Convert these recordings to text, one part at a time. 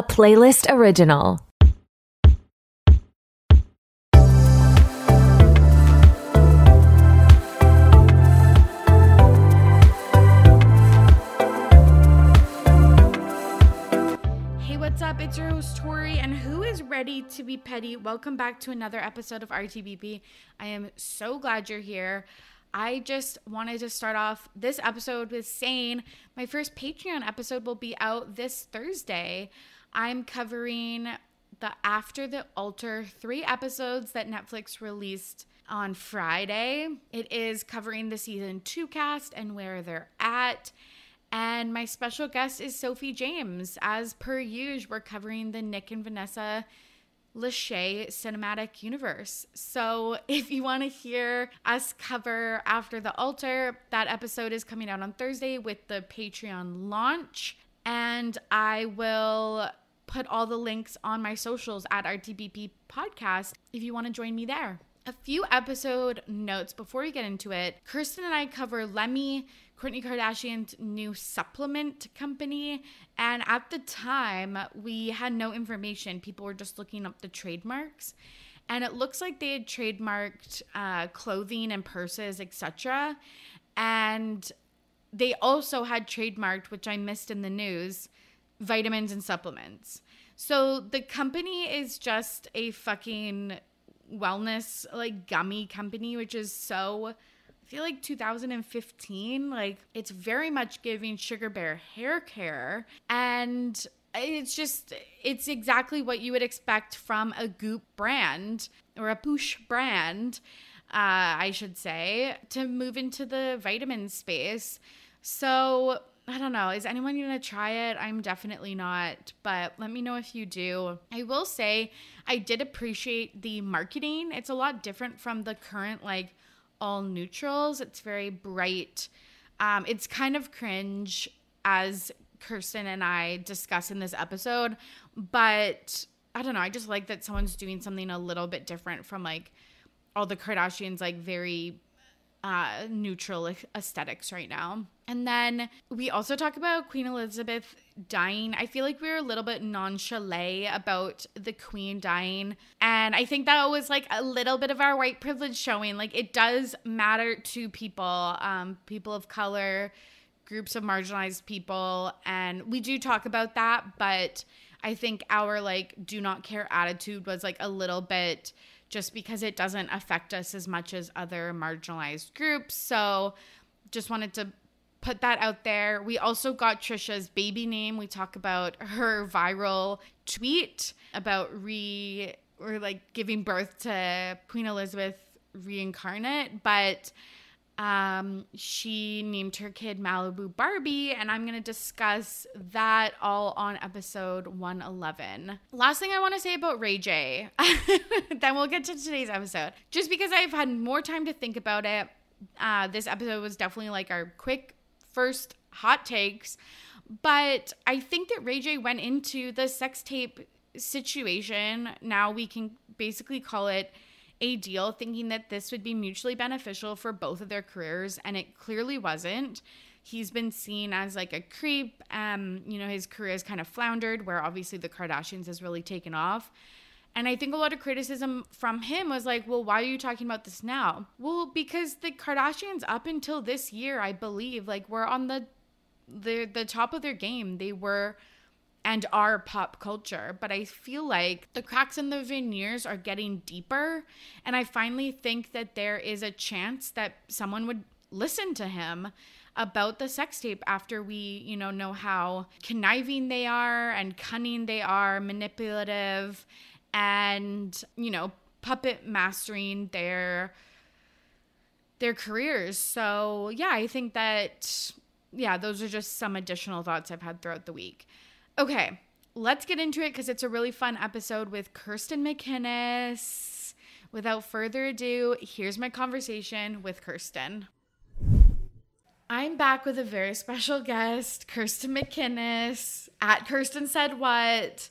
a playlist original. Hey, what's up? It's your host Tori, and who is ready to be petty? Welcome back to another episode of RTBP. I am so glad you're here. I just wanted to start off this episode with saying my first Patreon episode will be out this Thursday. I'm covering the After the Altar three episodes that Netflix released on Friday. It is covering the season two cast and where they're at. And my special guest is Sophie James. As per usual, we're covering the Nick and Vanessa Lachey cinematic universe. So if you want to hear us cover After the Altar, that episode is coming out on Thursday with the Patreon launch. And I will put all the links on my socials at RTBP Podcast if you want to join me there. A few episode notes before we get into it. Kirsten and I cover Lemme, Kourtney Kardashian's new supplement company. And at the time, we had no information. People were just looking up the trademarks. And it looks like they had trademarked uh, clothing and purses, etc. And they also had trademarked, which I missed in the news, vitamins and supplements. So the company is just a fucking wellness like gummy company, which is so I feel like 2015, like it's very much giving Sugar Bear hair care. And it's just, it's exactly what you would expect from a Goop brand or a Poosh brand, uh, I should say, to move into the vitamin space. So I don't know. Is anyone going to try it? I'm definitely not, but let me know if you do. I will say I did appreciate the marketing. It's a lot different from the current, like, all neutrals. It's very bright. Um, it's kind of cringe, as Kirsten and I discuss in this episode, but I don't know. I just like that someone's doing something a little bit different from, like, all the Kardashians, like, very uh, neutral aesthetics right now. And then we also talk about Queen Elizabeth dying. I feel like we were a little bit nonchalant about the Queen dying. And I think that was like a little bit of our white privilege showing. Like it does matter to people, um, people of color, groups of marginalized people. And we do talk about that, but I think our like do not care attitude was like a little bit just because it doesn't affect us as much as other marginalized groups. So just wanted to put that out there. We also got Trisha's baby name. We talk about her viral tweet about re or like giving birth to Queen Elizabeth reincarnate, but um, she named her kid Malibu Barbie, and I'm going to discuss that all on episode 111. Last thing I want to say about Ray J, then we'll get to today's episode. Just because I've had more time to think about it, uh, this episode was definitely like our quick first hot takes. But I think that Ray J went into the sex tape situation. Now we can basically call it a deal thinking that this would be mutually beneficial for both of their careers, and it clearly wasn't. He's been seen as like a creep. Um, you know, his career has kind of floundered, where obviously the Kardashians has really taken off. And I think a lot of criticism from him was like, well, why are you talking about this now? Well, because the Kardashians up until this year, I believe, like were on the the the top of their game. They were and our pop culture. But I feel like the cracks in the veneers are getting deeper. And I finally think that there is a chance that someone would listen to him about the sex tape after we, you know, know how conniving they are and cunning they are, manipulative and, you know, puppet mastering their their careers. So, yeah, I think that yeah, those are just some additional thoughts I've had throughout the week. Okay, let's get into it because it's a really fun episode with Kirsten McInnes. Without further ado, here's my conversation with Kirsten. I'm back with a very special guest, Kirsten McInnes at Kirsten Said What,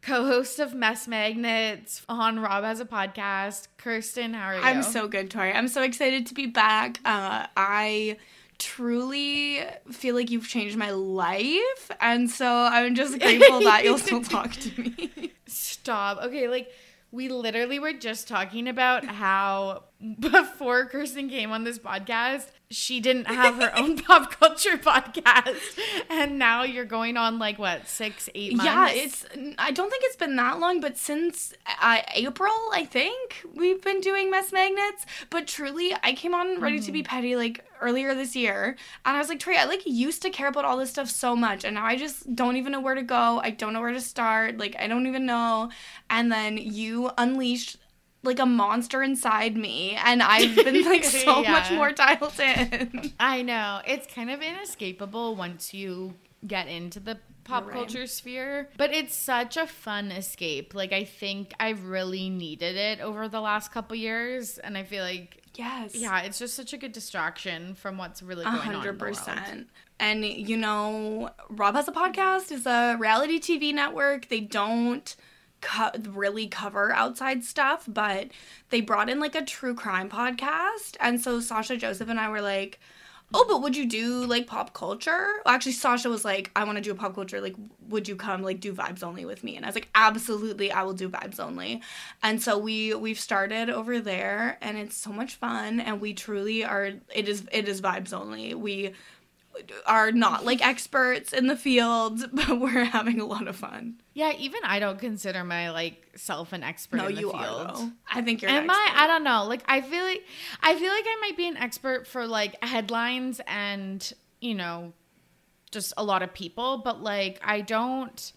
co host of Mess Magnets on Rob Has a Podcast. Kirsten, how are you? I'm so good, Tori. I'm so excited to be back. Uh, I truly feel like you've changed my life. And so I'm just grateful that you'll still talk to me. Stop. Okay, like we literally were just talking about how before Kirsten came on this podcast, she didn't have her own pop culture podcast. And now you're going on like what, six, eight months? Yeah, it's, I don't think it's been that long, but since uh, April, I think we've been doing Mess Magnets. But truly, I came on Ready mm. to Be mm-hmm. Petty like earlier this year. And I was like, Trey, I like used to care about all this stuff so much. And now I just don't even know where to go. I don't know where to start. Like, I don't even know. And then you unleashed like a monster inside me and I've been like so yeah. much more dialed in. I know. It's kind of inescapable once you get into the pop right. culture sphere, but it's such a fun escape. Like I think I've really needed it over the last couple years and I feel like Yes. Yeah, it's just such a good distraction from what's really going 100%. on. 100%. And you know, Rob has a podcast, is a reality TV network. They don't co- really cover outside stuff, but they brought in like a true crime podcast. And so Sasha Joseph and I were like, oh, but would you do like pop culture? Well, actually, Sasha was like, I want to do a pop culture. Like, would you come like do vibes only with me? And I was like, absolutely, I will do vibes only. And so we we've started over there, and it's so much fun. And we truly are. It is it is vibes only. We are not like experts in the field, but we're having a lot of fun. Yeah, even I don't consider my like self an expert no, in the you field. Are, though. I think you're. Am I? I don't know. Like I feel like I feel like I might be an expert for like headlines and you know, just a lot of people, but like I don't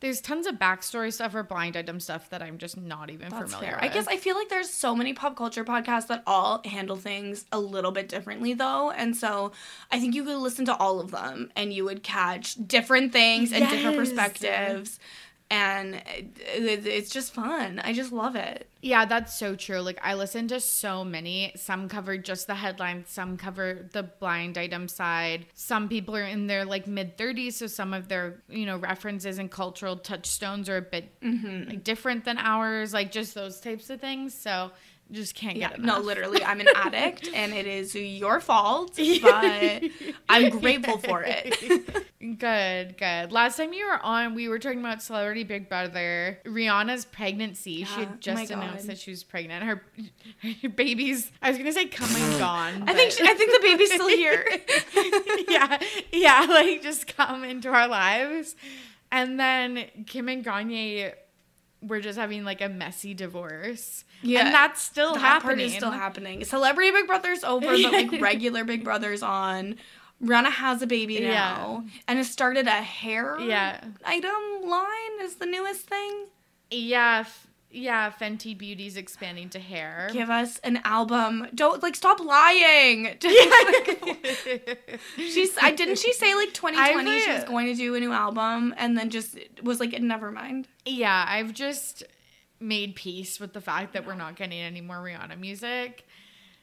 there's tons of backstory stuff or blind item stuff that I'm just not even That's familiar fair. with. I guess I feel like there's so many pop culture podcasts that all handle things a little bit differently though. And so I think you could listen to all of them and you would catch different things and yes. different perspectives and it's just fun. I just love it. Yeah, that's so true. Like I listen to so many. Some cover just the headlines, some cover the blind item side. Some people are in their like mid 30s, so some of their, you know, references and cultural touchstones are a bit mm-hmm. like different than ours, like just those types of things. So just can't yeah, get enough. No, literally, I'm an addict, and it is your fault, but I'm grateful for it. good, good. Last time you were on, we were talking about Celebrity Big Brother. Rihanna's pregnancy. Yeah, she had oh just oh announced God. that she was pregnant. Her, her baby's. I was gonna say come and gone. I think. She, I think the baby's still here. yeah, yeah. Like just come into our lives, and then Kim and Kanye were just having like a messy divorce yeah, and that's still that happening. Part is still happening. Celebrity Big Brother's over, but like regular Big Brother's on. Rihanna has a baby now, yeah. and has started a hair yeah. item line. Is the newest thing. Yeah, yeah. Fenty Beauty's expanding to hair. Give us an album. Don't like stop lying. like, she's. I didn't she say like 2020 she was uh, going to do a new album, and then just was like, never mind. Yeah, I've just made peace with the fact that we're not getting any more Rihanna music.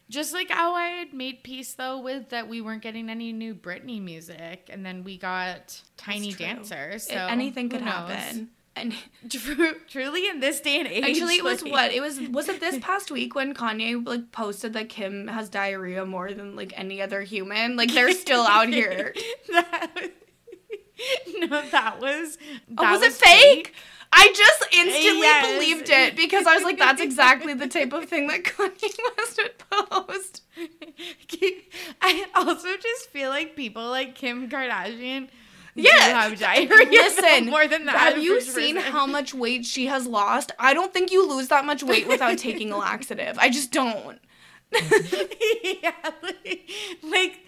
Just like how I had made peace though with that we weren't getting any new Britney music, and then we got Tiny Dancer. So anything could happen. And truly, in this day and age, actually, it was like, what it was. Was it this past week when Kanye like posted that Kim has diarrhea more than like any other human? Like they're still out here. that, no, that was. Oh, that oh, was, was it fake? fake? I just instantly yes. believed it because I was like, that's exactly the type of thing that Kanye West would post. I also just feel like people like Kim Kardashian. Yeah, listen. More than that. Have you seen how much weight she has lost? I don't think you lose that much weight without taking a laxative. I just don't. yeah, like, like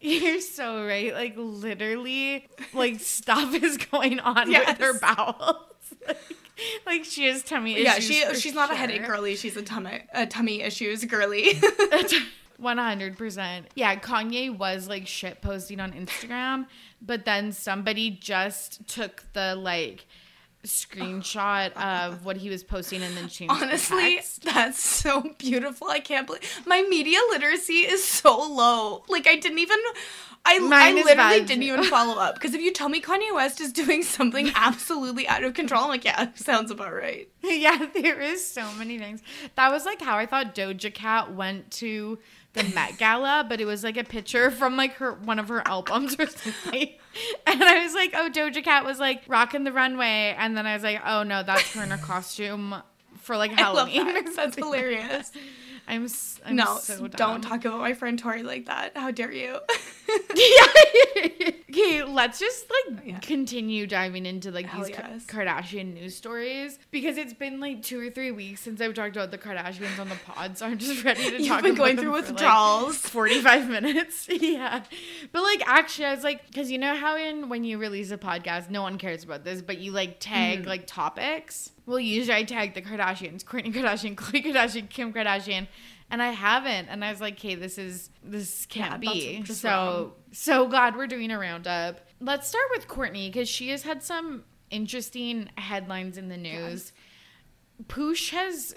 you're so right. Like literally, like stuff is going on yes. with her bowels. like, like she has tummy issues. Yeah, she she's not sure. a headache girly. She's a tummy a tummy issues girly. One hundred percent. Yeah, Kanye was like shit posting on Instagram, but then somebody just took the like screenshot of what he was posting and then changed honestly that's so beautiful i can't believe my media literacy is so low like i didn't even I, I literally bad. didn't even follow up because if you tell me Kanye West is doing something absolutely out of control, I'm like, yeah, sounds about right. Yeah, there is so many things. That was like how I thought Doja Cat went to the Met Gala, but it was like a picture from like her one of her albums or something. And I was like, oh, Doja Cat was like rocking the runway, and then I was like, oh no, that's her in a costume for like Halloween. that. That's hilarious. I'm, s- I'm no, so don't talk about my friend Tori like that. How dare you? okay, let's just like Yeah. continue diving into like Hell these Ka- Kardashian news stories because it's been like two or three weeks since I've talked about the Kardashians on the pod, so I'm just ready to You've talk been about going through for, like, 45 minutes. yeah. But like actually I was like cuz you know how in when you release a podcast no one cares about this but you like tag Mm-hmm. like topics. Well, usually I tag the Kardashians, Kourtney Kardashian, Khloe Kardashian, Kim Kardashian, and I haven't and I was like, "Okay, this is this can't Yeah, be." So wrong. so glad we're doing a roundup. Let's start with Kourtney cuz she has had some interesting headlines in the news. Poosh has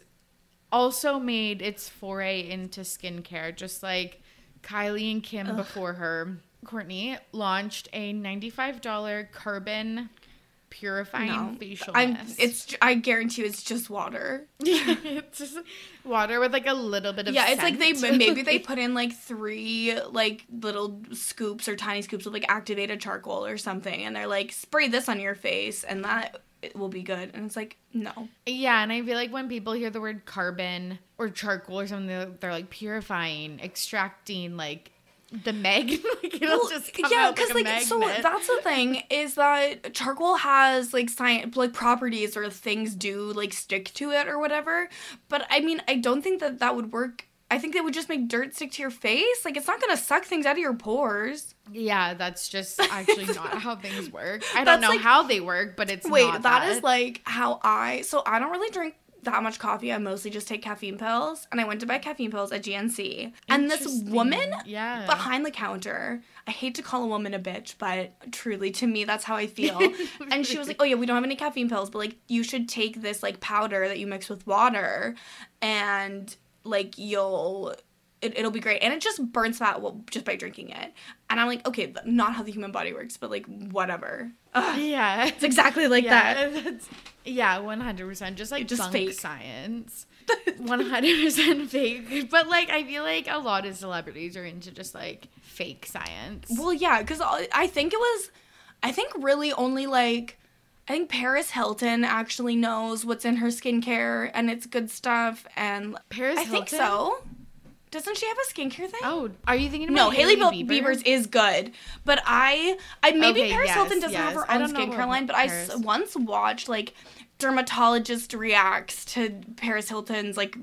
also made its foray into skincare, just like Kylie and Kim before her. Kourtney launched a $95 carbon purifying No, facial I'm. mist. It's. I guarantee you, it's just water. it's just water with like a little bit of Yeah, it's like they maybe they put in like three like little scoops or tiny scoops of like activated charcoal or something, and they're like spray this on your face, and that it will be good. And it's like no, Yeah, and I feel like when people hear the word carbon or charcoal or something, they're, they're like purifying, extracting like the meg. like it'll Well, just come yeah, out like, like so that's the thing is that charcoal has like science like properties or things do like stick to it or whatever. But I mean, I don't think that that would work. I think that would just make dirt stick to your face. Like it's not gonna suck things out of your pores. Yeah, that's just actually not how things work. I don't That's know like- how they work, but it's Wait, not that is like how I. So I don't really drink that much coffee. I mostly just take caffeine pills, and I went to buy caffeine pills at GNC. And this woman yeah, behind the counter. I hate to call a woman a bitch, but truly to me that's how I feel. and she was like, "Oh yeah, we don't have any caffeine pills, but like you should take this like powder that you mix with water and like you'll it, it'll be great and it just burns fat well, just by drinking it." And I'm like, "Okay, not how the human body works, but like whatever." Ugh, yeah, it's exactly like that. yeah, that's- yeah, one hundred percent. Just like Just bunk fake. science. One hundred percent fake. But like, I feel like a lot of celebrities are into just like fake science. Well, yeah, because I think it was, I think really only like, I think Paris Hilton actually knows what's in her skincare and it's good stuff. And Paris Hilton I think so. Doesn't she have a skincare thing? Oh, are you thinking No, about Haley Hailey Bieber? Bieber's is good, but I, I maybe Okay, Paris yes, Hilton doesn't have her own skincare line, but I Paris. once watched like dermatologist reacts to Paris Hilton's like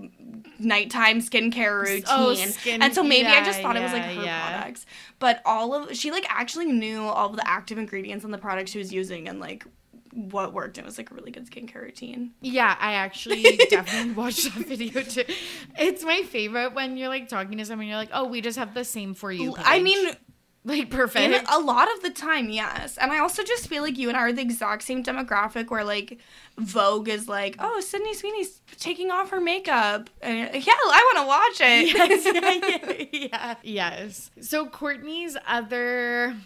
nighttime skincare oh, routine, Oh, skin- and so maybe I just yeah, thought it was like her yeah. products, but all of she like actually knew all of the active ingredients in the product she was using and like what worked. It was like a really good skincare routine. Yeah, I actually definitely watched that video too. It's my favorite when you're like talking to someone, you're like, "Oh, we just have the same for you." I mean, like perfect. a lot of the time, yes. And I also just feel like you and I are the exact same demographic where like Vogue is like, oh, Sydney Sweeney's taking off her makeup. And like, yeah, I want to watch it. yes, yeah, yeah, yes. So Kourtney's other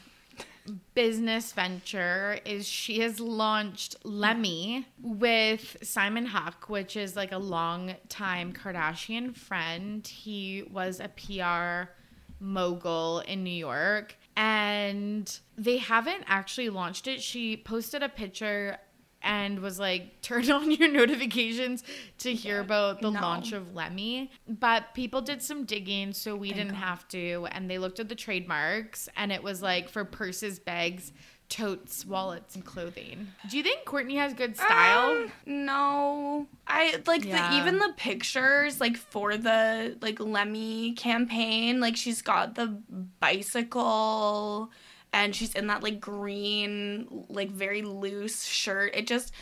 business venture is she has launched Lemme with Simon Huck, which is like a long time Kardashian friend. He was a PR mogul in New York and they haven't actually launched it. She posted a picture and was like, turn on your notifications to hear about the no. launch of Lemme. But people did some digging, so we didn't have to. And they looked at the trademarks, and it was like for purses, bags, totes, wallets, and clothing. Do you think Kourtney has good style? Um, no. I like Yeah. the even the pictures like for the like Lemme campaign, like she's got the bicycle and she's in that like green like very loose shirt. It just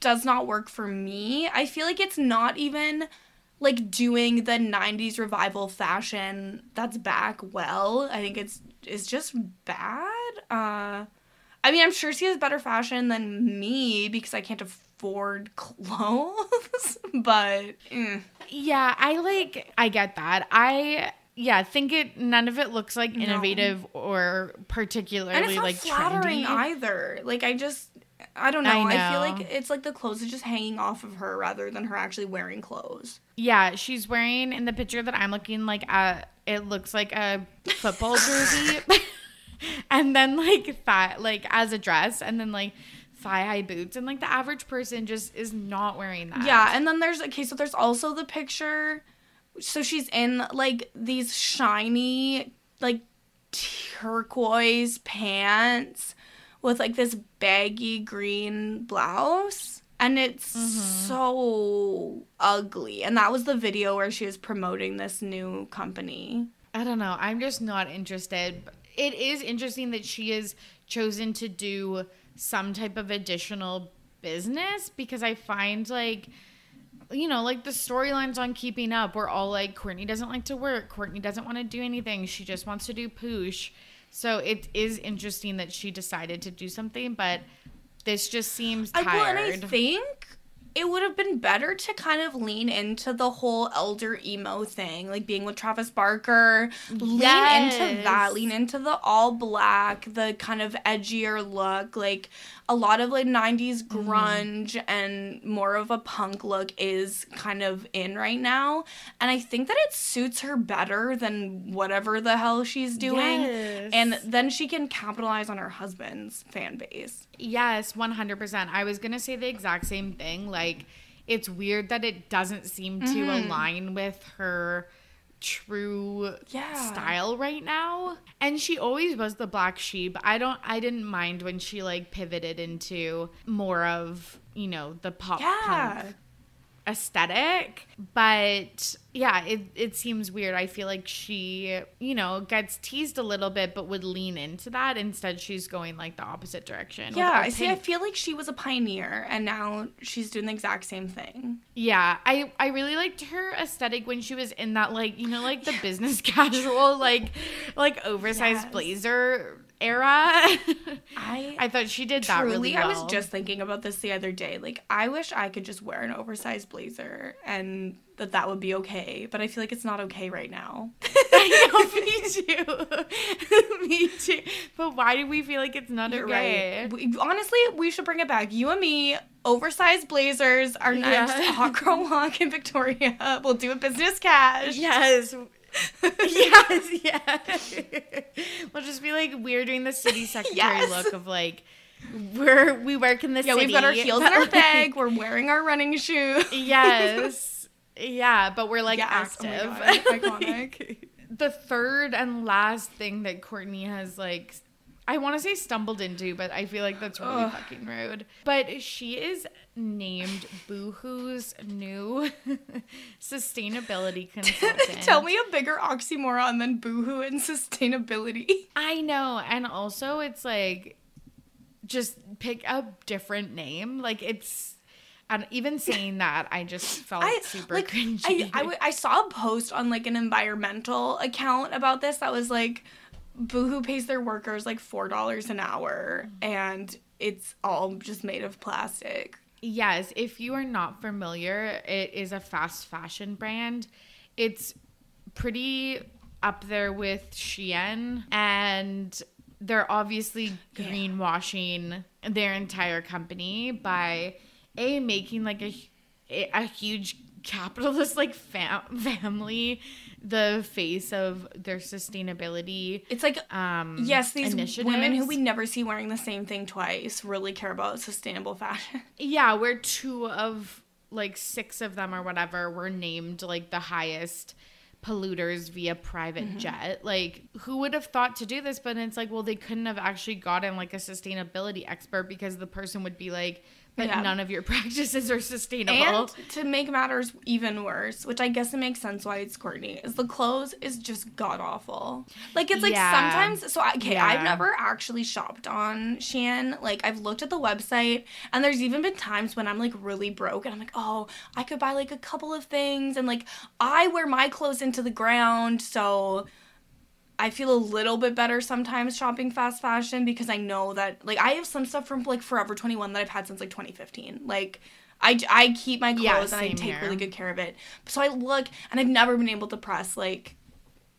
does not work for me. I feel like it's not even like doing the 90s revival fashion that's back well. I think it's it's just bad. Uh I mean, I'm sure she has better fashion than me because I can't afford clothes, but eh. Yeah, I like I get that. I yeah, think it none of it looks like innovative or particularly and it's not like flattering trendy. either. Like I just I don't know. I I, feel like it's like the clothes are just hanging off of her rather than her actually wearing clothes. Yeah, she's wearing in the picture that I'm looking like at it looks like a football jersey. and then like thigh like as a dress and then like thigh high boots and like the average person just is not wearing that. Yeah, and then there's okay, so there's also the picture. So she's in like these shiny, like turquoise pants with like this baggy green blouse. And it's Mm-hmm. so ugly. And that was the video where she was promoting this new company. I don't know. I'm just not interested. It is interesting that she has chosen to do some type of additional business because I find like you know, like the storylines on Keeping Up were all like Kourtney doesn't like to work, Kourtney doesn't want to do anything, she just wants to do poosh. So it is interesting that she decided to do something, but this just seems I, tired. well, and I think it would have been better to kind of lean into the whole elder emo thing, like being with Travis Barker. Lean into that. Lean into the all black, the kind of edgier look. Like a lot of like 90s Mm-hmm. grunge and more of a punk look is kind of in right now. And I think that it suits her better than whatever the hell she's doing. Yes. And then she can capitalize on her husband's fan base. Yes, 100%. I was going to say the exact same thing. Like, it's weird that it doesn't seem to Mm-hmm. align with her true Yeah. style right now. And she always was the black sheep. I don't I didn't mind when she like pivoted into more of, you know, the pop Yeah. punk aesthetic but yeah it, it seems weird i feel like she you know gets teased a little bit but would lean into that instead she's going like the opposite direction Yeah, I see. I feel like she was a pioneer, and now she's doing the exact same thing. yeah i i really liked her aesthetic when she was in that like you know like the business casual like like oversized Yes. blazer era I, i thought she did that truly, really I was just thinking about this the other day. Like, I wish I could just wear an oversized blazer, and that that would be okay. But I feel like it's not okay right now. I know, me too. me too. But why do we feel like it's not You're okay? right. We, honestly, we should bring it back. You and me, oversized blazers, our next Yeah. hot girl walk in Victoria. We'll do a business cash. Yes. yes, yes. we'll just be like we're doing the city secretary Yes. look of like we're we work in the Yeah, city. we've got our heels in our bag. We're wearing our running shoes. Yes. Yeah, but we're like Yes, oh active. God, iconic. the third and last thing that Kourtney has like I want to say stumbled into, but I feel like that's really Ugh. fucking rude. But she is named Boohoo's new sustainability consultant. Tell me a bigger oxymoron than boohoo and sustainability. I know, and also it's like just pick a different name. Like it's, and even saying that, I just felt I super like cringy. I, I, w- I saw a post on like an environmental account about this that was like boohoo pays their workers like four dollars an hour mm-hmm. and it's all just made of plastic. Yes, if you are not familiar, it is a fast fashion brand. It's pretty up there with Shein, and they're obviously Yeah. greenwashing their entire company by a making like a a huge capitalist like fam- family the face of their sustainability It's like um yes, these women who we never see wearing the same thing twice really care about sustainable fashion. Yeah, where two of like six of them or whatever were named like the highest polluters via private Mm-hmm. jet. Like, who would have thought to do this? But it's like, well, they couldn't have actually gotten like a sustainability expert because the person would be like, but Yeah. none of your practices are sustainable. And to make matters even worse, which I guess it makes sense why it's Kourtney, is the clothes is just god awful. Like it's like Yeah. sometimes. So okay, I've never actually shopped on Shein. Like I've looked at the website, and there's even been times when I'm like really broke, and I'm like, oh, I could buy like a couple of things, and like I wear my clothes into the ground, so. I feel a little bit better sometimes shopping fast fashion because I know that like I have some stuff from like Forever 21 that I've had since like 2015. Like I, I keep my clothes Yeah, and I take here. really good care of it. So I look and I've never been able to press like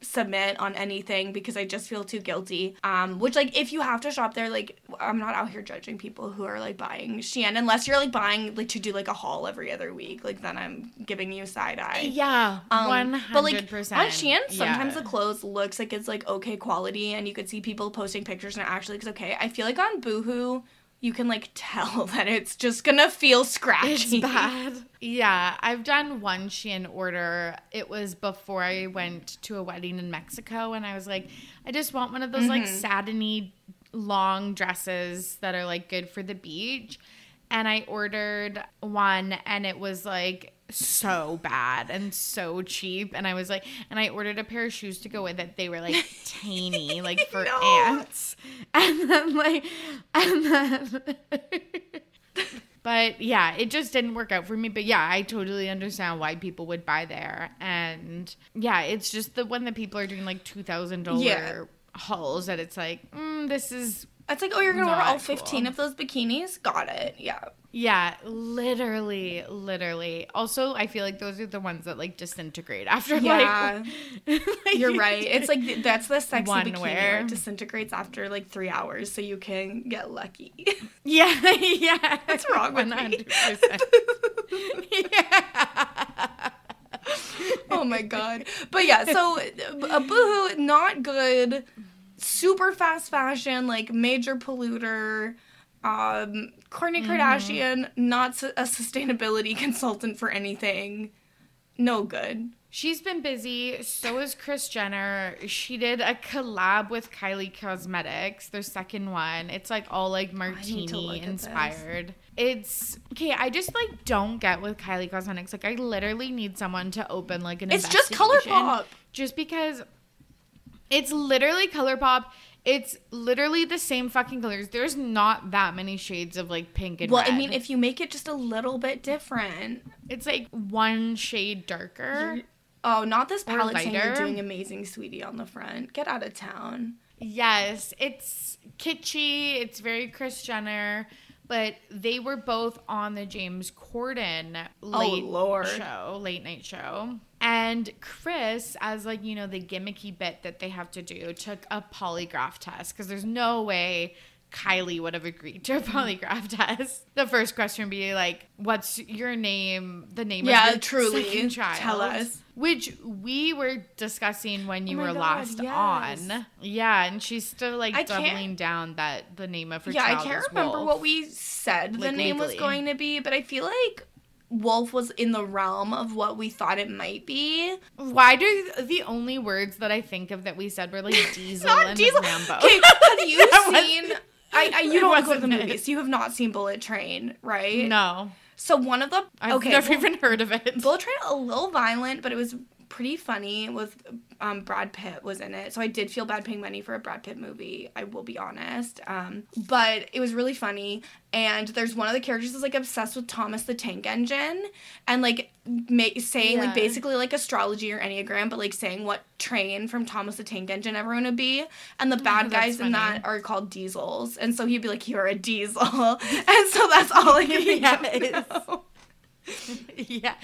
submit on anything because I just feel too guilty. Um, which like if you have to shop there, like I'm not out here judging people who are like buying Shein unless you're like buying like to do like a haul every other week. Like then I'm giving you side eye. Yeah, Um, one But like hundred percent. on Shein, sometimes the clothes looks like it's like okay quality, and you could see people posting pictures and it actually looks okay. I feel like on Boohoo, you can like tell that it's just gonna feel scratchy. It's bad. Yeah, I've done one Shein order. It was before I went to a wedding in Mexico, and I was like, I just want one of those like Mm-hmm. satiny long dresses that are like good for the beach. And I ordered one, and it was like so bad and so cheap. And I was like, and I ordered a pair of shoes to go with it. They were like tiny, like for No. ants. And then like, and then. But yeah, it just didn't work out for me. But yeah, I totally understand why people would buy there. And yeah, it's just the when the people are doing like two thousand Yeah. dollar hauls that it's like, mm, this is It's like, oh, you're gonna order Not all 15 cool. of those bikinis? Got it. Yeah. yeah, literally, literally. Also, I feel like those are the ones that like disintegrate after Yeah. like. You're right. It's like th- that's the sexy One bikini where it disintegrates after like three hours, so you can get lucky. yeah, yeah. What's wrong with me? 100%. yeah. oh my god. But yeah, so a boohoo not good. Super fast fashion, like major polluter. Um, Kourtney Mm-hmm. Kardashian, not a sustainability consultant for anything. No good. She's been busy. So is Kris Jenner. She did a collab with Kylie Cosmetics, their second one. It's like all like need to look martini inspired. It's okay. I just like don't get with Kylie Cosmetics. Like I literally need someone to open like an. It's just ColourPop. Just because it's literally ColourPop. It's literally the same fucking colors. There's not that many shades of like pink and Well, red. I mean, if you make it just a little bit different. it's like one shade darker. Oh, not this palette saying you're doing amazing, sweetie, on the front. Get out of town. Yes, it's kitschy. It's very Kris Jenner, but they were both on the James Corden oh, late Oh, Lord. show, late night show. And Chris, as like you know the gimmicky bit that they have to do, took a polygraph test because there's no way Kylie would have agreed to a mm. polygraph test. The first question would be like, "What's your name? The name Yeah, of your truly. second child?" Tell us. Which we were discussing when oh you Oh were God, last yes. on. Yeah, and she's still like I doubling down that the name of her yeah, I can't remember Wolf. what we said the Like, name was going to be, but I feel like Wolf was in the realm of what we thought it might be. Why do the only words that I think of that we said were like Diesel and Diesel. Rambo? Okay, have you seen? I, I you don't go to the movies. You have not seen Bullet Train, right? No, So one of the I've okay, never well, even heard of it. Bullet Train a little violent, but it was pretty funny. With um, Brad Pitt was in it, so I did feel bad paying money for a Brad Pitt movie. I will be honest, um, but it was really funny. And there's one of the characters is like obsessed with Thomas the Tank Engine, and like ma- saying Yeah. like basically like astrology or enneagram, but like saying what train from Thomas the Tank Engine everyone would be. And the bad That's guys in that are called diesels, and so he'd be like, "You're a diesel," and so that's all I can think Yes. yeah,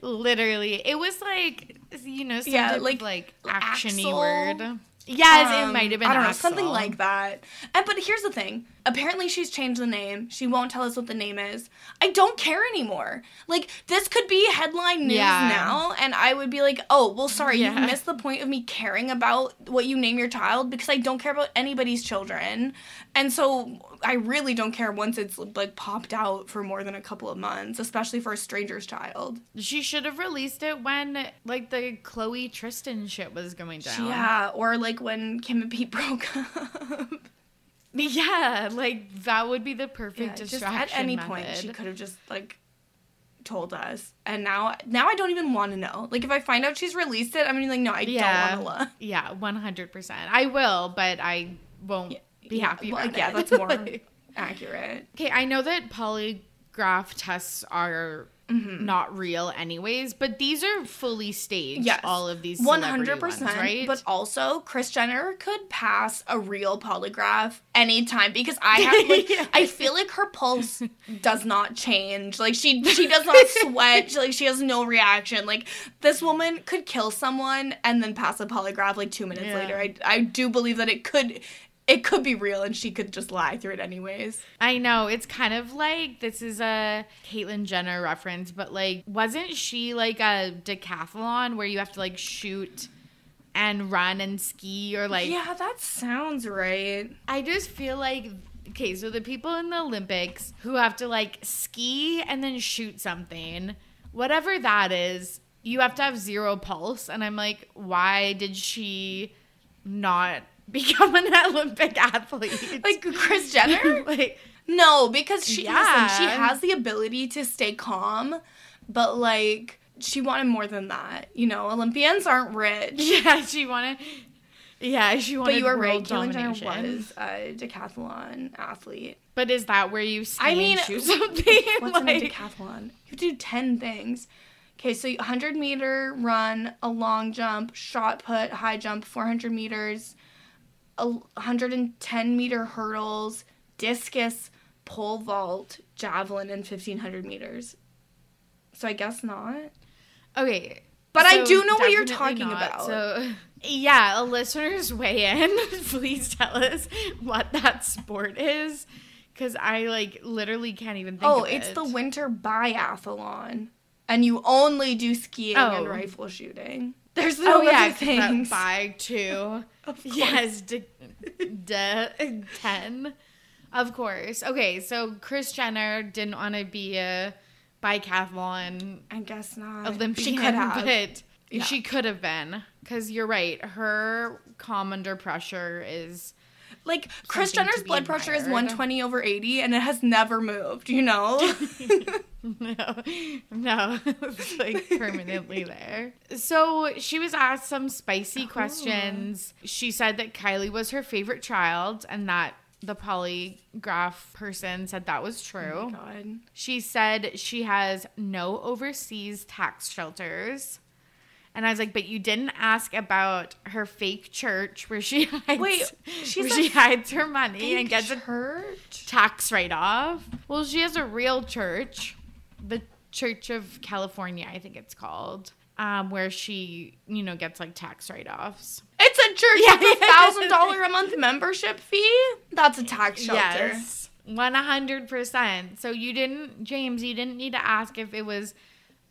literally, it was like you know, some Yeah, type like of, like actiony word. Yes, it Um, might have been. I don't know, something like that. And but here's the thing. Apparently she's changed the name. She won't tell us what the name is. I don't care anymore. Like this could be headline news Yeah. now and I would be like, "Oh, well sorry, Yeah. you missed the point of me caring about what you name your child because I don't care about anybody's children." And so I really don't care once it's like popped out for more than a couple of months, especially for a stranger's child. She should have released it when like the Khloe Tristan shit was going down. Yeah, or like when Kim and Pete broke up. Yeah, like that would be the perfect Yeah, just distraction. at any point she could have just like told us and now now i don't even want to know like if i find out she's released it i'm gonna be like no i Yeah. don't want to look Yeah, one hundred percent. I will, but I won't be yeah, happy well, yeah it. that's more accurate okay, I know that polygraph tests are Mm-hmm. not real anyways. But these are fully staged. Yes. all of these One celebrity hundred ones, percent. right? But also, Kris Jenner could pass a real polygraph anytime because I have like Yeah. I feel like her pulse does not change. Like she she does not sweat. She, like she has no reaction. Like this woman could kill someone and then pass a polygraph like two minutes Yeah. later. I I do believe that it could it could be real and she could just lie through it anyways. I know it's kind of like this is a Caitlyn Jenner reference, but like, wasn't she like a decathlon where you have to like shoot and run and ski or like? yeah, that sounds right. I just feel like okay, so the people in the Olympics who have to like ski and then shoot something, whatever that is, you have to have zero pulse. And I'm like, why did she not become an Olympic athlete? Like Kris Jenner? like No, because she listen, she has the ability to stay calm, but like she wanted more than that. You know, Olympians aren't rich. yeah, she wanted. Yeah, she wanted. But you are right. Caitlyn Jenner was a decathlon athlete. But is that where you I mean, something? What's in a decathlon? You do ten things. Okay, so 100 meter run, a long jump, shot put, high jump, 400 meters, 110 meter hurdles, discus, pole vault, javelin, and 1500 meters. So I guess not. Okay. But I do know what you're talking not. about. So, yeah, a listeners weigh in. Please tell us what that sport is. Because I, like, literally can't even think Oh, it's it. the winter biathlon. And you only do skiing and Oh. rifle shooting. There's no Oh, yeah, other 'cause that things. by two. Of. Yes, de- de- 10. Of course. Okay, so Kris Jenner didn't want to be a bicathlon I guess not. Olympian, She could have. but Yeah. she could have been. Because you're right, her calm under pressure is. Like Kris Jenner's blood pressure is 120 over 80 and it has never moved, you know? No, no, it's like permanently there. So she was asked some spicy oh. questions. She said that Kylie was her favorite child and that the polygraph person said that was oh true. god. She said she has no overseas tax shelters. And I was like, but you didn't ask about her fake church where she hides, Wait, where she hides her money and gets a church? tax write off. Well, she has a real church, the Church of California, I think it's called, um, where she, you know, gets like tax write offs. It's a church Yeah. with a thousand dollar a month membership fee? That's a tax shelter. Yes. 100%. So you didn't, James, you didn't need to ask if it was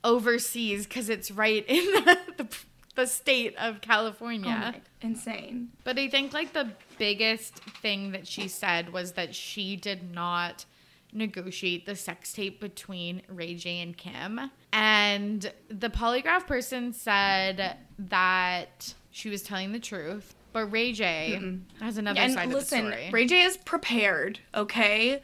overseas because it's right in the, the, the state of Oh California. my, insane. But I think like the biggest thing that she said was that she did not negotiate the sex tape between Ray J and Kim. And the polygraph person said that she was telling the truth. But Ray J has another and side listen, of the story. Ray J is prepared, okay?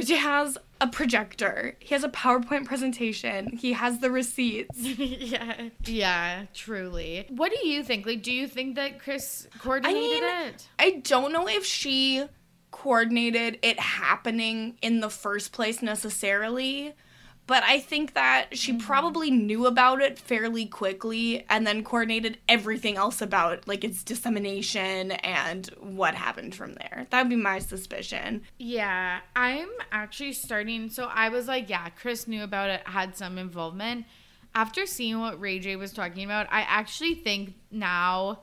J has a projector. He has a PowerPoint presentation. He has the receipts. yeah. Yeah, truly. What do you think? Like, do you think that Kris coordinated mean, it? I don't know if she coordinated it happening in the first place necessarily, but I think that she mm-hmm. probably knew about it fairly quickly and then coordinated everything else about like its dissemination and what happened from there. That would be my suspicion. Yeah, I'm actually starting. So I was like, yeah, Kris knew about it, had some involvement. After seeing what Ray J was talking about, I actually think now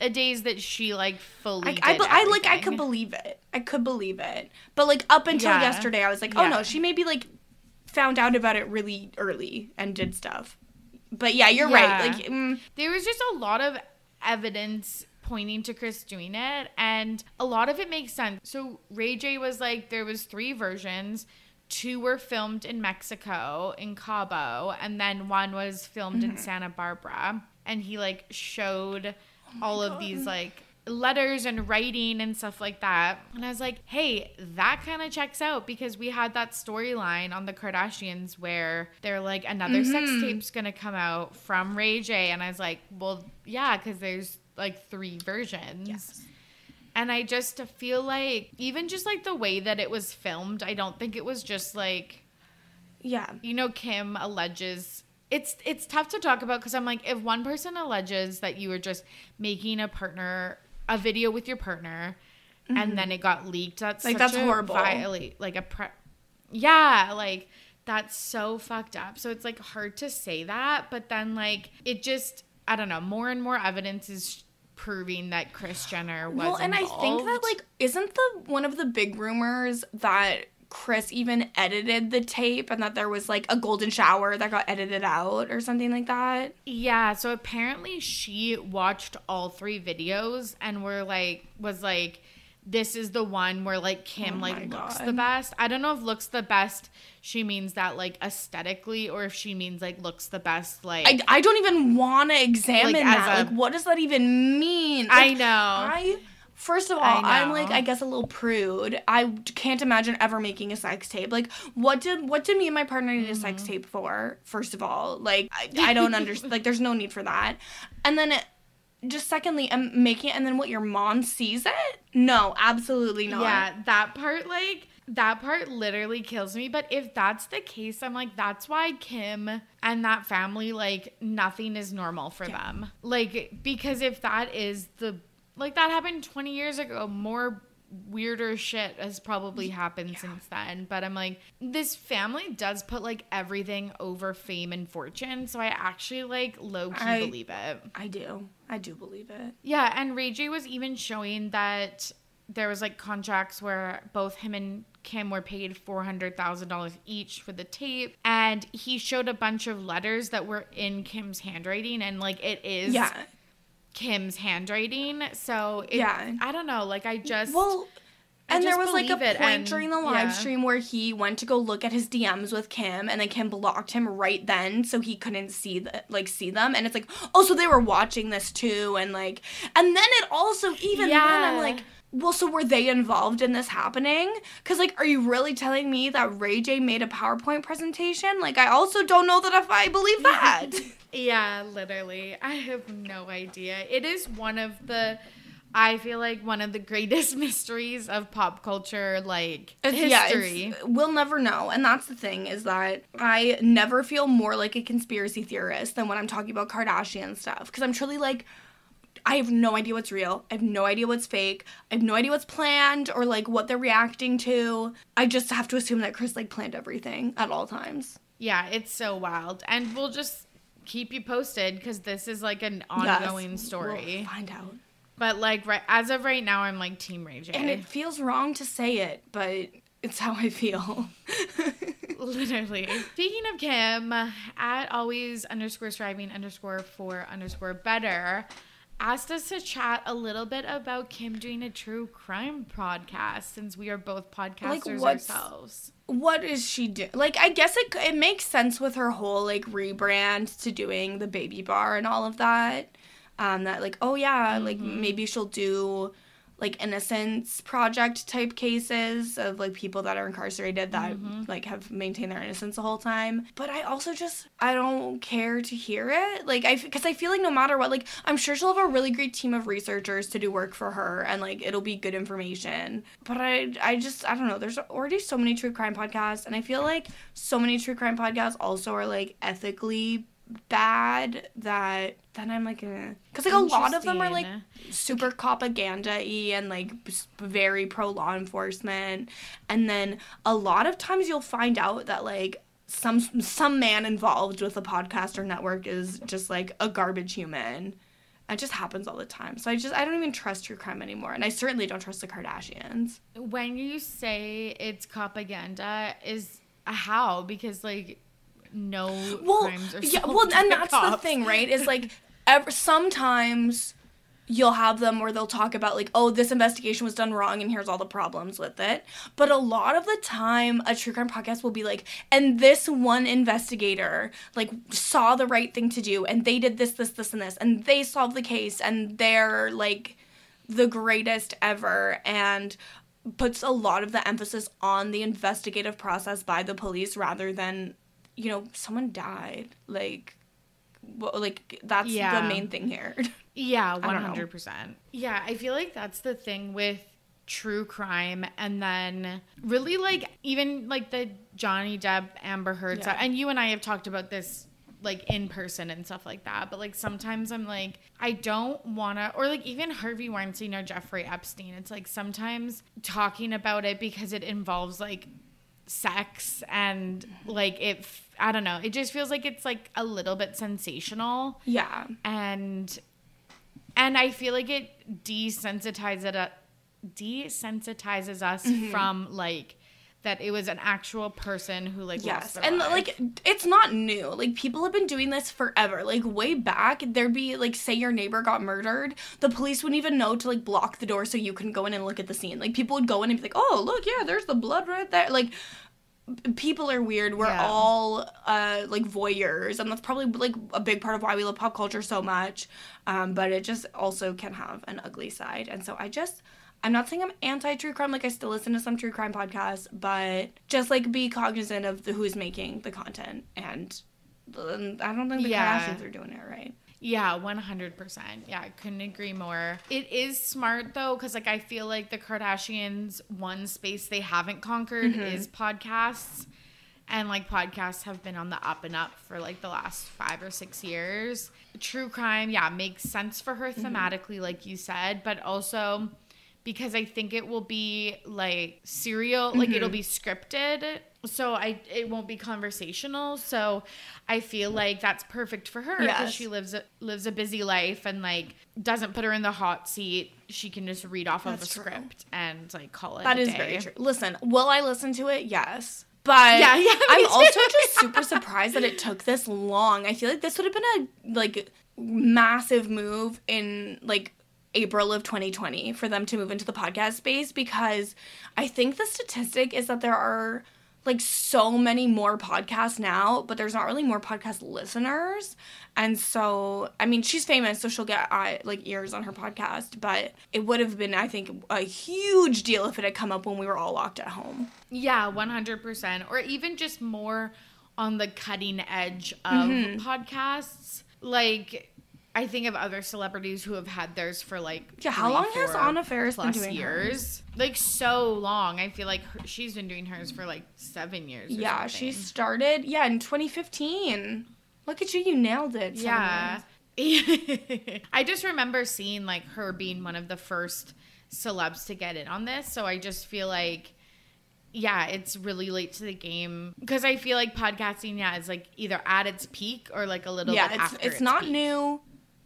a days that she like fully. I, I, I like I could believe it. I could believe it. But like up until Yeah. yesterday I was like, "Oh Yeah. no, she maybe like found out about it really early and did stuff." But yeah, you're Yeah. right. Like mm, There was just a lot of evidence pointing to Kris doing it, and a lot of it makes sense. So Ray J was like, there was three versions. Two were filmed in Mexico in Cabo, and then one was filmed Mm-hmm. in Santa Barbara. And he like showed Oh all of these like letters and writing and stuff like that. And I was like, hey, that kind of checks out because we had that storyline on the Kardashians where they're like, another sex Mm-hmm. tape's gonna come out from Ray J. And I was like, well, yeah, because there's like three versions. And I just feel like, even just like the way that it was filmed, I don't think it was just like Yeah. you know kim alleges it's it's tough to talk about because i'm like if one person alleges that you were just making a partner a video with your partner and then mm-hmm. it got leaked that's Like, such that's a horrible. violate like a pre- yeah like that's so fucked up. So it's like hard to say that but then like it just i don't know more and more evidence is proving that kris jenner was Well, and I think that like isn't the one of the big rumors that Kris even edited the tape and that there was like a golden shower that got edited out or something like that. Yeah, so apparently she watched all three videos and were like was like this is the one where like Kim Oh like looks God. the best. I don't know if looks the best she means that like aesthetically or if she means like looks the best like I, I don't even want to examine Like, that. a- like, what does that even mean? I know. I first of all, I'm like. I guess a little prude. I can't imagine ever making a sex tape. Like, what did what did me and my partner need a sex Mm-hmm. tape for? First of all, like I, I don't understand. like, there's no need for that. And then. It, just secondly, I'm making it, and then what your mom sees it? No, absolutely not. Yeah, that part like that part literally kills me. But if that's the case, I'm like, that's why Kim and that family, like, nothing is normal for them. Like, because if that is the like that happened 20 years ago, more weirder shit has probably happened since then. But I'm like, this family does put like everything over fame and fortune. So I actually like low key I- believe it. I do. I do believe it. Yeah, and Ray J was even showing that there was like contracts where both him and Kim were paid four hundred thousand dollars each for the tape, and he showed a bunch of letters that were in Kim's handwriting, and like it is Yeah. Kim's handwriting. So it, Yeah. I don't know, like I just Well, I and there was like a point and- during the live yeah. stream where he went to go look at his DMs with Kim, and then Kim blocked him right then, so he couldn't see the like see them. And it's like, oh, so they were watching this too, and like, and then it also even then I'm like. Well, so were they involved in this happening? Because, like, are you really telling me that Ray J made a PowerPoint presentation? Like, I also don't know that if I believe that. Yeah, literally. I have no idea. It is one of the I feel like one of the greatest mysteries of pop culture like yeah, history. it's- we'll never know. And that's the thing is that I never feel more like a conspiracy theorist than when I'm talking about Kardashian stuff. Because I'm truly like, I have no idea what's real. I have no idea what's fake. I have no idea what's planned or like what they're reacting to. I just have to assume that Kris like planned everything at all times. yeah, it's so wild. And we'll just keep you posted because this is like an Yes, ongoing story. We'll find out. But like right as of right now I'm like team Ray J. And it feels wrong to say it, but it's how I feel. Literally. Speaking of Kim, at always underscore striving underscore for underscore better asked us to chat a little bit about Kim doing a true crime podcast since we are both podcasters what's- ourselves. What is she doing? Like, I guess it it makes sense with her whole like rebrand to doing the baby bar and all of that. Um, that like, oh yeah, like maybe she'll do like innocence project type cases of like people that are incarcerated that mm-hmm. like have maintained their innocence the whole time. But I also just I don't care to hear it. Like I because I feel like no matter what, like I'm sure she'll have a really great team of researchers to do work for her and like it'll be good information. But I I just I don't know. There's already so many true crime podcasts and I feel like so many true crime podcasts also are like ethically bad that then I'm like because like a lot of them are like super propaganda-y and like very pro law enforcement. And then a lot of times you'll find out that like some some man involved with a podcast or network is just like a garbage human. It just happens all the time. So i just i don't even trust true crime anymore. And i certainly don't trust the kardashians. When you say it's propaganda, is how? Because like no well crimes are yeah well and that's the thing right? Is like ever sometimes you'll have them where they'll talk about like oh this investigation was done wrong and here's all the problems with it. But a lot of the time a true crime podcast will be like and this one investigator like saw the right thing to do and they did this this this and this and they solved the case and they're like the greatest ever and puts a lot of the emphasis on the investigative process by the police rather than you know someone died like well, like that's Yeah. the main thing here Yeah, one hundred percent. Yeah, I feel like that's the thing with true crime and then really like even like the Johnny Depp Amber Heard Yeah. side. And you and I have talked about this like in person and stuff like that. But like sometimes I'm like, I don't wanna or like even Harvey Weinstein or Jeffrey Epstein. It's like sometimes talking about it because it involves like sex and like it I don't know. It just feels like it's like a little bit sensational Yeah. and and I feel like it desensitizes it desensitizes us Mm-hmm. from like that it was an actual person who like Yes, and life. like it's not new. Like people have been doing this forever. Like way back, there'd be like say your neighbor got murdered, the police wouldn't even know to like block the door so you couldn't go in and look at the scene. Like people would go in and be like, "Oh, look, yeah, there's the blood right there." Like people are weird. We're Yeah. all uh like voyeurs, and that's probably like a big part of why we love pop culture so much. Um, but it just also can have an ugly side, and so I just. I'm not saying I'm anti true crime, like I still listen to some true crime podcasts, but just like be cognizant of the who's making the content. And um, I don't think the Yeah. Kardashians are doing it right. Yeah, 100%. Yeah, I couldn't agree more. It is smart though cuz like I feel like the Kardashians one space they haven't conquered Mm-hmm. is podcasts. And like podcasts have been on the up and up for like the last 5 or 6 years. True crime, yeah, makes sense for her Mm-hmm. thematically like you said, but also because I think it will be like serial, like Mm-hmm. it'll be scripted. So I it won't be conversational. So I feel like that's perfect for her because Yes. she lives a, lives a busy life and like doesn't put her in the hot seat. She can just read off of a true. script and like call it. That a is day. very true. Listen, will I listen to it? Yes. But Yeah, yeah, I'm too. also just super surprised that it took this long. I feel like this would have been a like massive move in like April of 2020 for them to move into the podcast space because I think the statistic is that there are like so many more podcasts now, but there's not really more podcast listeners. And so, I mean, she's famous, so she'll get uh, like ears on her podcast, but it would have been, I think, a huge deal if it had come up when we were all locked at home. Yeah, one hundred percent, or even just more on the cutting edge of Mm-hmm. podcasts. Like, I think of other celebrities who have had theirs for like Yeah, how long has Anna Faris been doing years? Like so long. I feel like her, she's been doing hers for like seven years. or Yeah, she started, yeah, in 2015. Look at you, you nailed it. Yeah. I just remember seeing like her being one of the first celebs to get in on this. So I just feel like, yeah, it's really late to the game because I feel like podcasting, yeah, is like either at its peak or like a little yeah, bit it's after. it's not peak. new.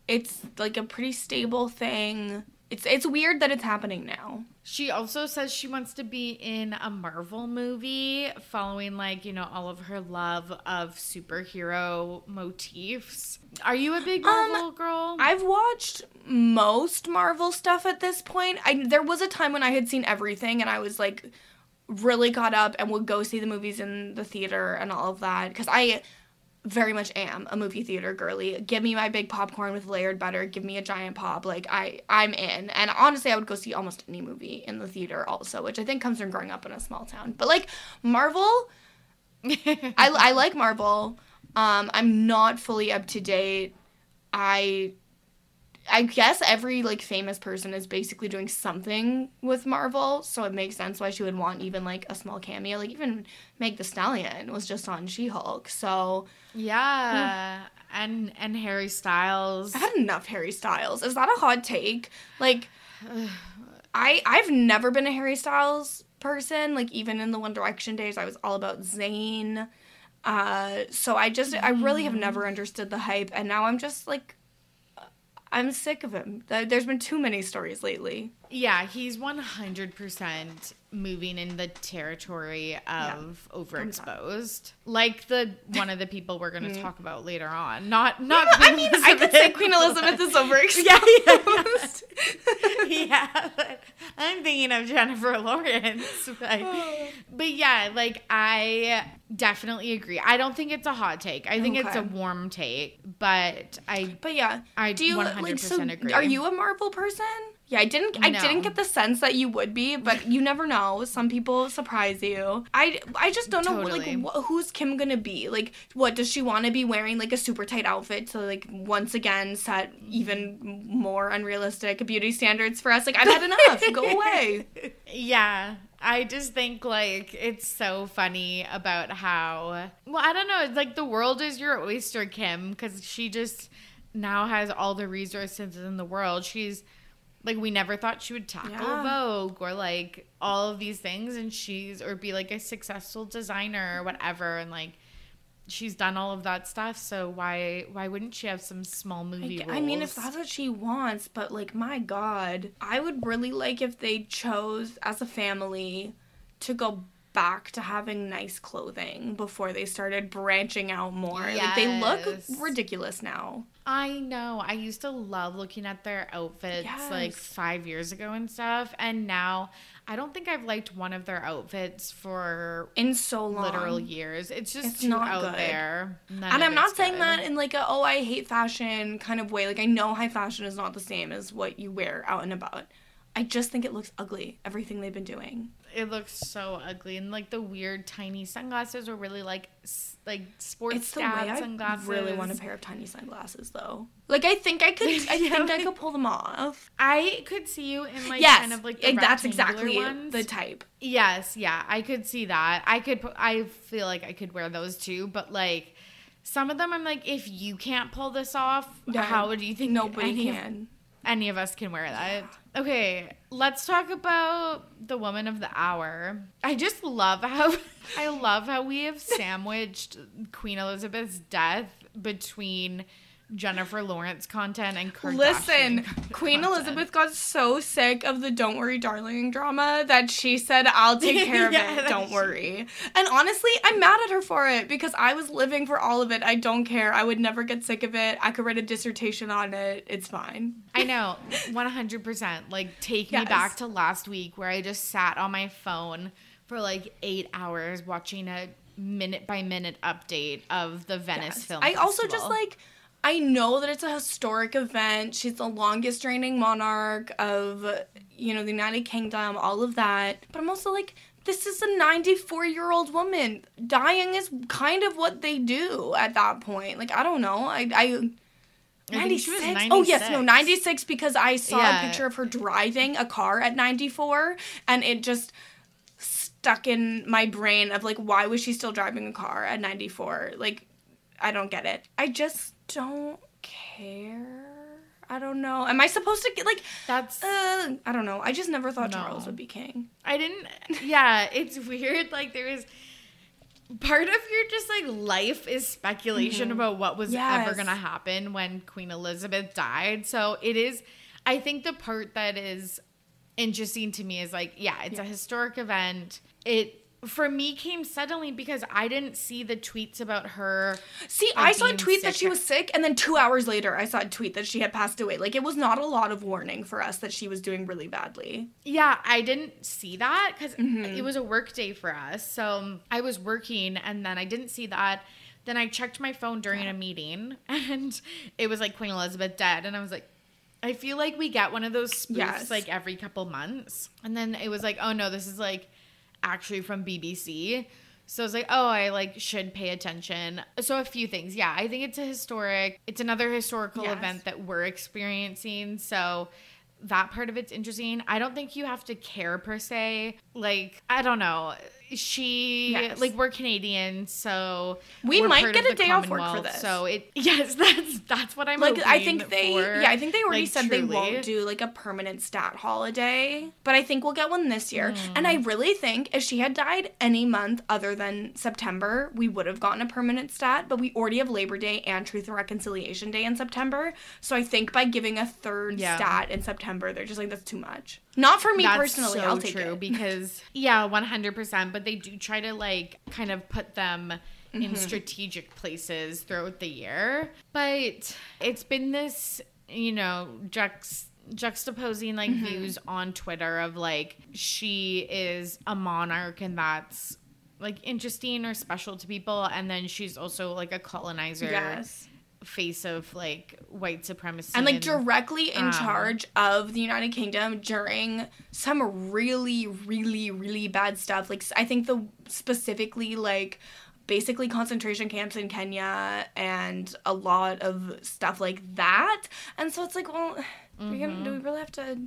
It's like a pretty stable thing. It's it's weird that it's happening now. She also says she wants to be in a Marvel movie, following like you know all of her love of superhero motifs. Are you a big Um, Marvel girl? I've watched most Marvel stuff at this point. I there was a time when I had seen everything and I was like really caught up and would go see the movies in the theater and all of that cuz I very much am a movie theater girly. Give me my big popcorn with layered butter, give me a giant pop. Like I I'm in. And honestly, I would go see almost any movie in the theater also, which I think comes from growing up in a small town. But like Marvel, I, I like Marvel. Um, I'm not fully up to date. I I guess every like famous person is basically doing something with Marvel, so it makes sense why she would want even like a small cameo. Like even Meg the Stallion was just on She-Hulk. So yeah, and and Harry Styles. I had enough Harry Styles. Is that a hot take? Like I I've never been a Harry Styles person. Like even in the One Direction days, I was all about Zayn. Uh, so I just I really have never understood the hype, and now I'm just like I'm sick of him. There's been too many stories lately. Yeah, he's one hundred percent moving in the territory of overexposed, like the one of the people we're going to mm-hmm. talk about later on. Not not. I Queen mean, I could say Queen Elizabeth is overexposed. Yeah, yeah, but I'm thinking of Jennifer Lawrence. But, oh. but yeah, like I definitely agree. I don't think it's a hot take. I think it's a warm take, but I But yeah, I do you 100% like so? agree. Are you a Marvel person? Yeah, I didn't. I didn't get the sense that you would be, but you never know. Some people surprise you. I I just don't Totally. know like wh- who's Kim gonna be. Like, what does she want to be wearing? Like a super tight outfit to like once again set even more unrealistic beauty standards for us. Like, I've had enough. Go away. Yeah, I just think like it's so funny about how well I don't know, it's like the world is your oyster, Kim, because she just now has all the resources in the world. She's like we never thought she would tackle Yeah. Vogue or like all of these things, and she's or be like a successful designer or whatever, and like she's done all of that stuff. So why why wouldn't she have some small movie? Like, I mean, if that's what she wants, but like, my God, I would really like if they chose as a family to go back to having nice clothing before they started branching out more. Like, they look ridiculous now. I know. I used to love looking at their outfits like five years ago and stuff. And now I don't think I've liked one of their outfits for In so long. literal years. It's just It's too not out good. there. None and I'm not saying good. that in like a oh I hate fashion kind of way. Like I know high fashion is not the same as what you wear out and about. I just think it looks ugly. Everything they've been doing. It looks so ugly. And like the weird tiny sunglasses are really like s- like sports It's dad I sunglasses. really want a pair of tiny sunglasses though. Like I think I could. I Yeah, think I could pull them off. I could see you in like yes, kind of like the that's exactly ones. the type. Yes, yeah, I could see that. I could. I feel like I could wear those too, but like some of them, I'm like, if you can't pull this off, Yeah, how do you think Nobody any of- can. any of us can wear that? Okay, let's talk about the woman of the hour. I just love how I love how we have sandwiched Queen Elizabeth's death between Jennifer Lawrence content and Kardashian Listen, Queen content. Elizabeth got so sick of the "Don't Worry, Darling" drama that she said, "I'll take care of Yeah, it. Don't she- worry." And honestly, I'm mad at her for it because I was living for all of it. I don't care. I would never get sick of it. I could write a dissertation on it. It's fine. I know, 100%. Like, take me back to last week where I just sat on my phone for like eight hours watching a minute by minute update of the Venice Yes. Film I also just like I know that it's a historic event. She's the longest reigning monarch of you know the United Kingdom, all of that. But I'm also like this is a 94 year old woman. Dying is kind of what they do at that point. Like I don't know. I I. I think she was 96? Oh yes, no, 96. 96 because I saw Yeah. a picture of her driving a car at 94 and it just stuck in my brain of like why was she still driving a car at 94? Like I don't get it. I just don't care. I don't know. Am I supposed to get like That's. uh I don't know. I just never thought No. Charles would be king. I didn't. Yeah, it's weird. Like, there is. Part of your just like life is speculation about what was ever Mm-hmm. Going to happen when Queen Elizabeth died. So it is. I think the part that is interesting to me is like, yeah, it's a historic event. It for me came suddenly because I didn't see the tweets about her. See, I saw a tweet that she was sick, and then two hours later, I saw a tweet that she had passed away. Like, it was not a lot of warning for us that she was doing really badly. Yeah, I didn't see that because Mm-hmm. it was a work day for us. So um, I was working and then I didn't see that. Then I checked my phone during a meeting and it was like Queen Elizabeth dead. And I was like, I feel like we get one of those spoofs Yes. like every couple months. And then it was like, oh no, this is like actually from BBC. So I was like, oh, I like should pay attention. So a few things. Yeah, I think it's a historic, it's another historical Yes. event that we're experiencing. So that part of it's interesting. I don't think you have to care per se. Like, I don't know. She Yes. like we're Canadian, so We might get a day off work for this. So it yes, that's that's what I'm Like, I think they, for, yeah, I think they already like, said they won't do like a permanent stat holiday, but I think we'll get one this year. And Mm. I really think if she had died any month other than September, we would have gotten a permanent stat, but we already have Labor Day and Truth and Reconciliation Day in September. So I think by giving a third Yeah. stat in September, they're just like, that's too much. Not for me That's personally, so I'll take true it. because yeah, one hundred percent. But they do try to like kind of put them Mm-hmm. in strategic places throughout the year. But it's been this, you know, jux juxtaposing like Mm-hmm. views on Twitter of like she is a monarch and that's like interesting or special to people, and then she's also like a colonizer Yes. Face of like white supremacy and like directly in um, charge of the United Kingdom during some really really really bad stuff. Like I think the specifically like basically concentration camps in Kenya and a lot of stuff like that. And so it's like well do, we, do we really have to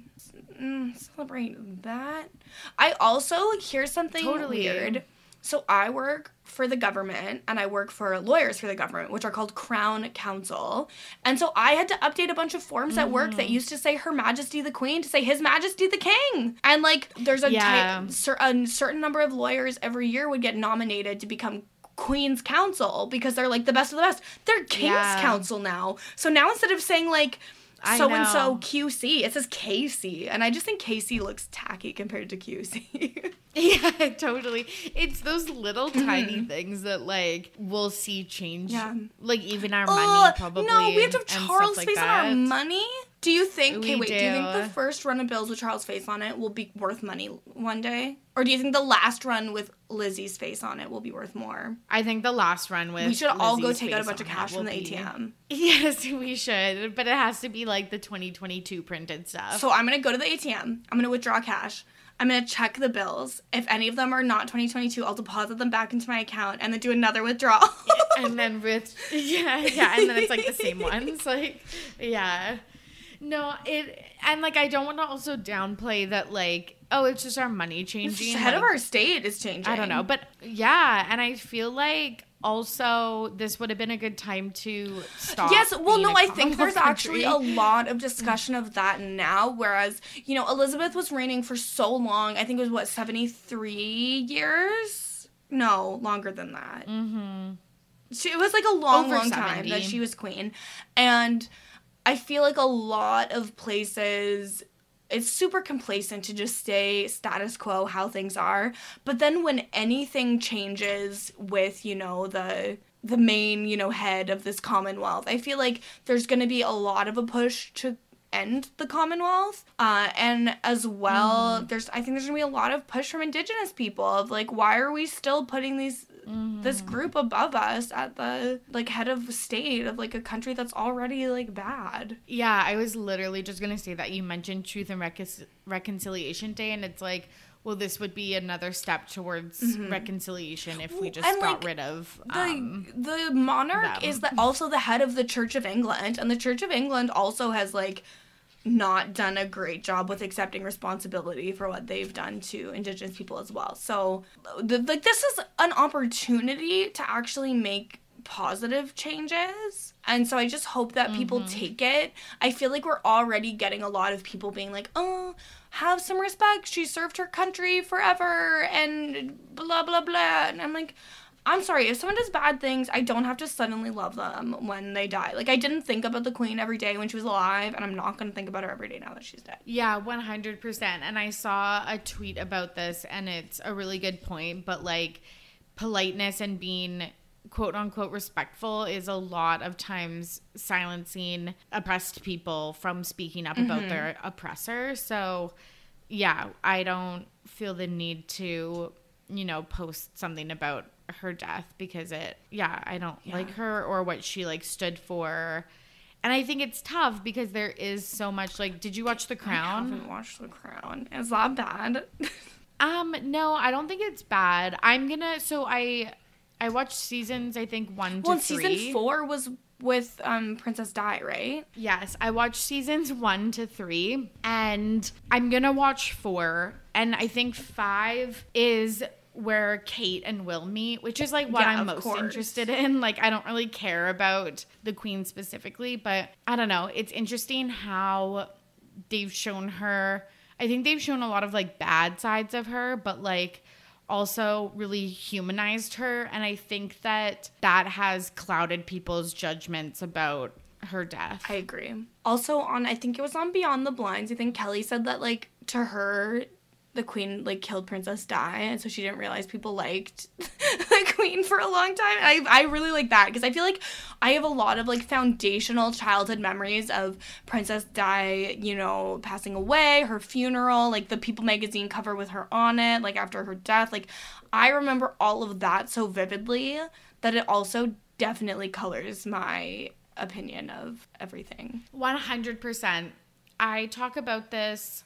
mm, celebrate that? I also here's something Totally. weird so I work for the government and I work for lawyers for the government, which are called Crown Counsel. And so I had to update a bunch of forms at work that mm. used to say Her Majesty the Queen to say His Majesty the King. And like there's a, Yeah. type, cer- a certain number of lawyers every year would get nominated to become Queen's Counsel because they're like the best of the best. They're King's Yeah. Counsel now. So now instead of saying like so and so. QC, it says KC. And I just think KC looks tacky compared to QC. Yeah, totally. It's those little tiny things that like we'll see change. Mm-hmm. Yeah. Like even our money probably. No, we have to have Charles' like face on our money. Do you think? Okay, wait. Do. you think the first run of bills with Charles' face on it will be worth money one day, or do you think the last run with Lizzie's face on it will be worth more? I think the last run with We should all go take out a bunch of cash from the be- ATM. Yes, we should, but it has to be like the 2022 printed stuff. So I'm gonna go to the ATM. I'm gonna withdraw cash. I'm gonna check the bills. If any of them are not 2022, I'll deposit them back into my account and then do another withdrawal. and then with yeah, yeah, and then it's like the same ones, like yeah. No, it and like I don't want to also downplay that like oh it's just our money changing. just head of our state is changing. I don't know, but yeah, and I feel like also this would have been a good time to stop. Yes, well, no, I think there's Commonwealth actually a lot of discussion of that now. Whereas, you know, Elizabeth was reigning for so long. I think it was what seventy three years. No, longer than that. Mm-hmm. She, it was like a long, Over long time that she was queen, and I feel like a lot of places. It's super complacent to just stay status quo how things are. But then when anything changes with, you know, the the main, you know, head of this commonwealth, I feel like there's going to be a lot of a push to end the commonwealth uh, and as well there's i think there's gonna be a lot of push from indigenous people of like why are we still putting these this group above us at the like head of state of like a country that's already like bad Yeah, I was literally just gonna say that you mentioned Truth and Recon- Reconciliation Day, and it's like, well, this would be another step towards reconciliation if we just Mm-hmm. And, got like, rid of. the Um, the monarch them. is the, also the head of the Church of England, and the Church of England also has like not done a great job with accepting responsibility for what they've done to Indigenous people as well. So, the, like this is an opportunity to actually make positive changes. And so I just hope that people mm-hmm. take it. I feel like we're already getting a lot of people being like, "Oh, have some respect. She served her country forever and blah blah blah." And I'm like, I'm sorry, if someone does bad things, I don't have to suddenly love them when they die. Like I didn't think about the queen every day when she was alive, and I'm not going to think about her every day now that she's dead. Yeah, 100%. And I saw a tweet about this, and it's a really good point. But like, politeness and being quote unquote respectful is a lot of times silencing oppressed people from speaking up about mm-hmm. their oppressor. So, yeah, I don't feel the need to, you know, post something about her death because it, yeah, I don't like her or what she like stood for. And I think it's tough because there is so much like did you watch The I Crown? haven't watched The Crown. Is that bad? Um no, I don't think it's bad. I'm to so I I watched seasons I think 1 to well, 3. season four was with um Princess Di, right? Yes, I watched seasons 1 to 3 and I'm to watch 4 and I think 5 is where Kate and Will meet, which is like what Yeah, I'm most course. interested in. Like I don't really care about the queen specifically, but I don't know. It's interesting how they've shown her I think they've shown a lot of like bad sides of her, but like also really humanized her and I think that that has clouded people's judgments about her death. I agree. Also on I think it was on Beyond the Blinds, I think Kelly said that like to her the queen like killed Princess Di and so she didn't realize people liked the queen for a long time. I I really like that because I feel like I have a lot of like foundational childhood memories of Princess Di, you know, passing away, her funeral, like the People magazine cover with her on it, like after her death. Like I remember all of that so vividly that it also definitely colors my opinion of everything. 100%. I talk about this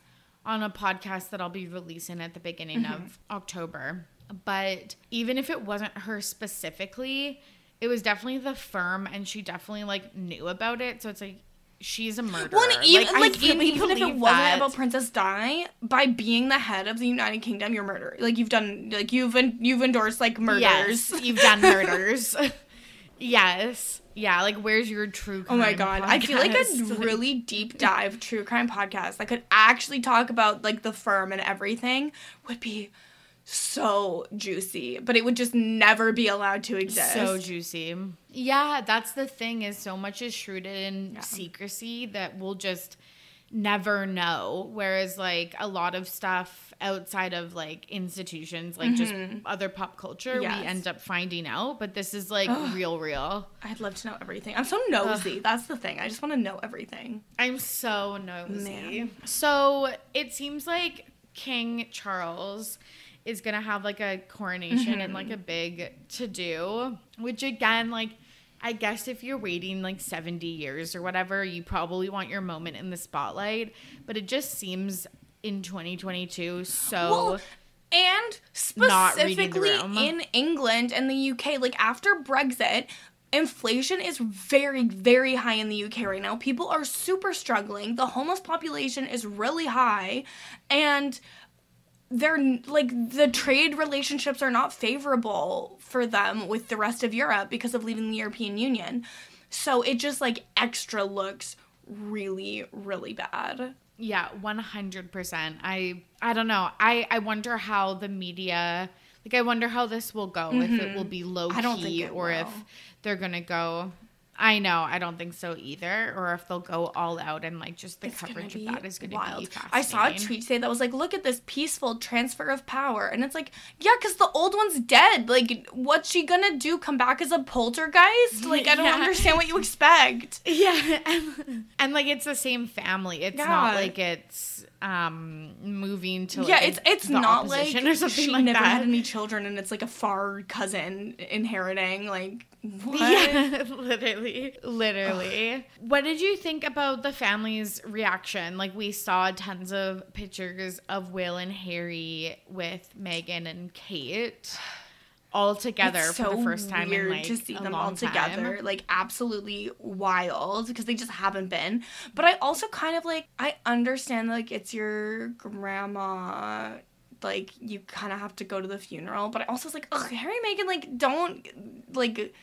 on a podcast that I'll be releasing at the beginning Mm-hmm. of October. But even if it wasn't her specifically, it was definitely the firm and she definitely like knew about it. So it's like she's a murderer. Well, and even like, even, really even if it wasn't that. about Princess Di, by being the head of the United Kingdom, you're murder. Like you've done, like you've en- you've endorsed like murders. Yes, you've done murders. yes. Yeah, like where's your true Oh my god, I feel like a really deep dive true crime podcast that could actually talk about like the firm and everything would be so juicy, but it would just never be allowed to exist. so juicy. Yeah, that's the thing is so much is shrouded in Yeah. secrecy that we'll just never know. Whereas like a lot of stuff outside of like institutions, like just other pop culture, Mm-hmm. Yes. we end up finding out. But this is like real, real. I'd love to know everything. I'm so nosy. That's the thing. I just want to know everything. I'm so nosy. Man. So it seems like King Charles is gonna have like a coronation and like a big to do, which again, like I guess if you're waiting like 70 years or whatever, you probably want your moment in the spotlight. But it just seems in 2022 so Well, and Not reading the specifically in England and the UK, like after Brexit, inflation is very, very high in the UK right now. People are super struggling. The homeless population is really high, and they're like the trade relationships are not favorable for them with the rest of Europe because of leaving the European Union. So it just like extra looks really, really bad. Yeah, one hundred percent. I I don't know. I I wonder how the media like. I wonder how this will go. If it will be low key Mm-hmm. I don't think it or if they're gonna go. I know. I don't think so either. Or if they'll go all out and like just the It's coverage of that is gonna be wild. I saw a tweet today that was like, "Look at this peaceful transfer of power," and it's like, yeah, because the old one's dead. Like, what's she gonna do? Come back as a poltergeist? Like, I don't Yeah. understand what you expect. Yeah, and, and like it's the same family. It's not like it's um moving to like yeah, it's it's not like or something she like never that. had any children, and it's like a far cousin inheriting. Like, what? Yeah, literally, literally. What did you think about the family's reaction? Like we saw tons of pictures of Will and Harry with Meghan and Kate all together It's for so the first time weird in like to see them all together, time. like absolutely wild because they just haven't been. But I also kind of like I understand like it's your grandma, like you kind of have to go to the funeral. But I also was like, ugh, Harry and Meghan, like don't like.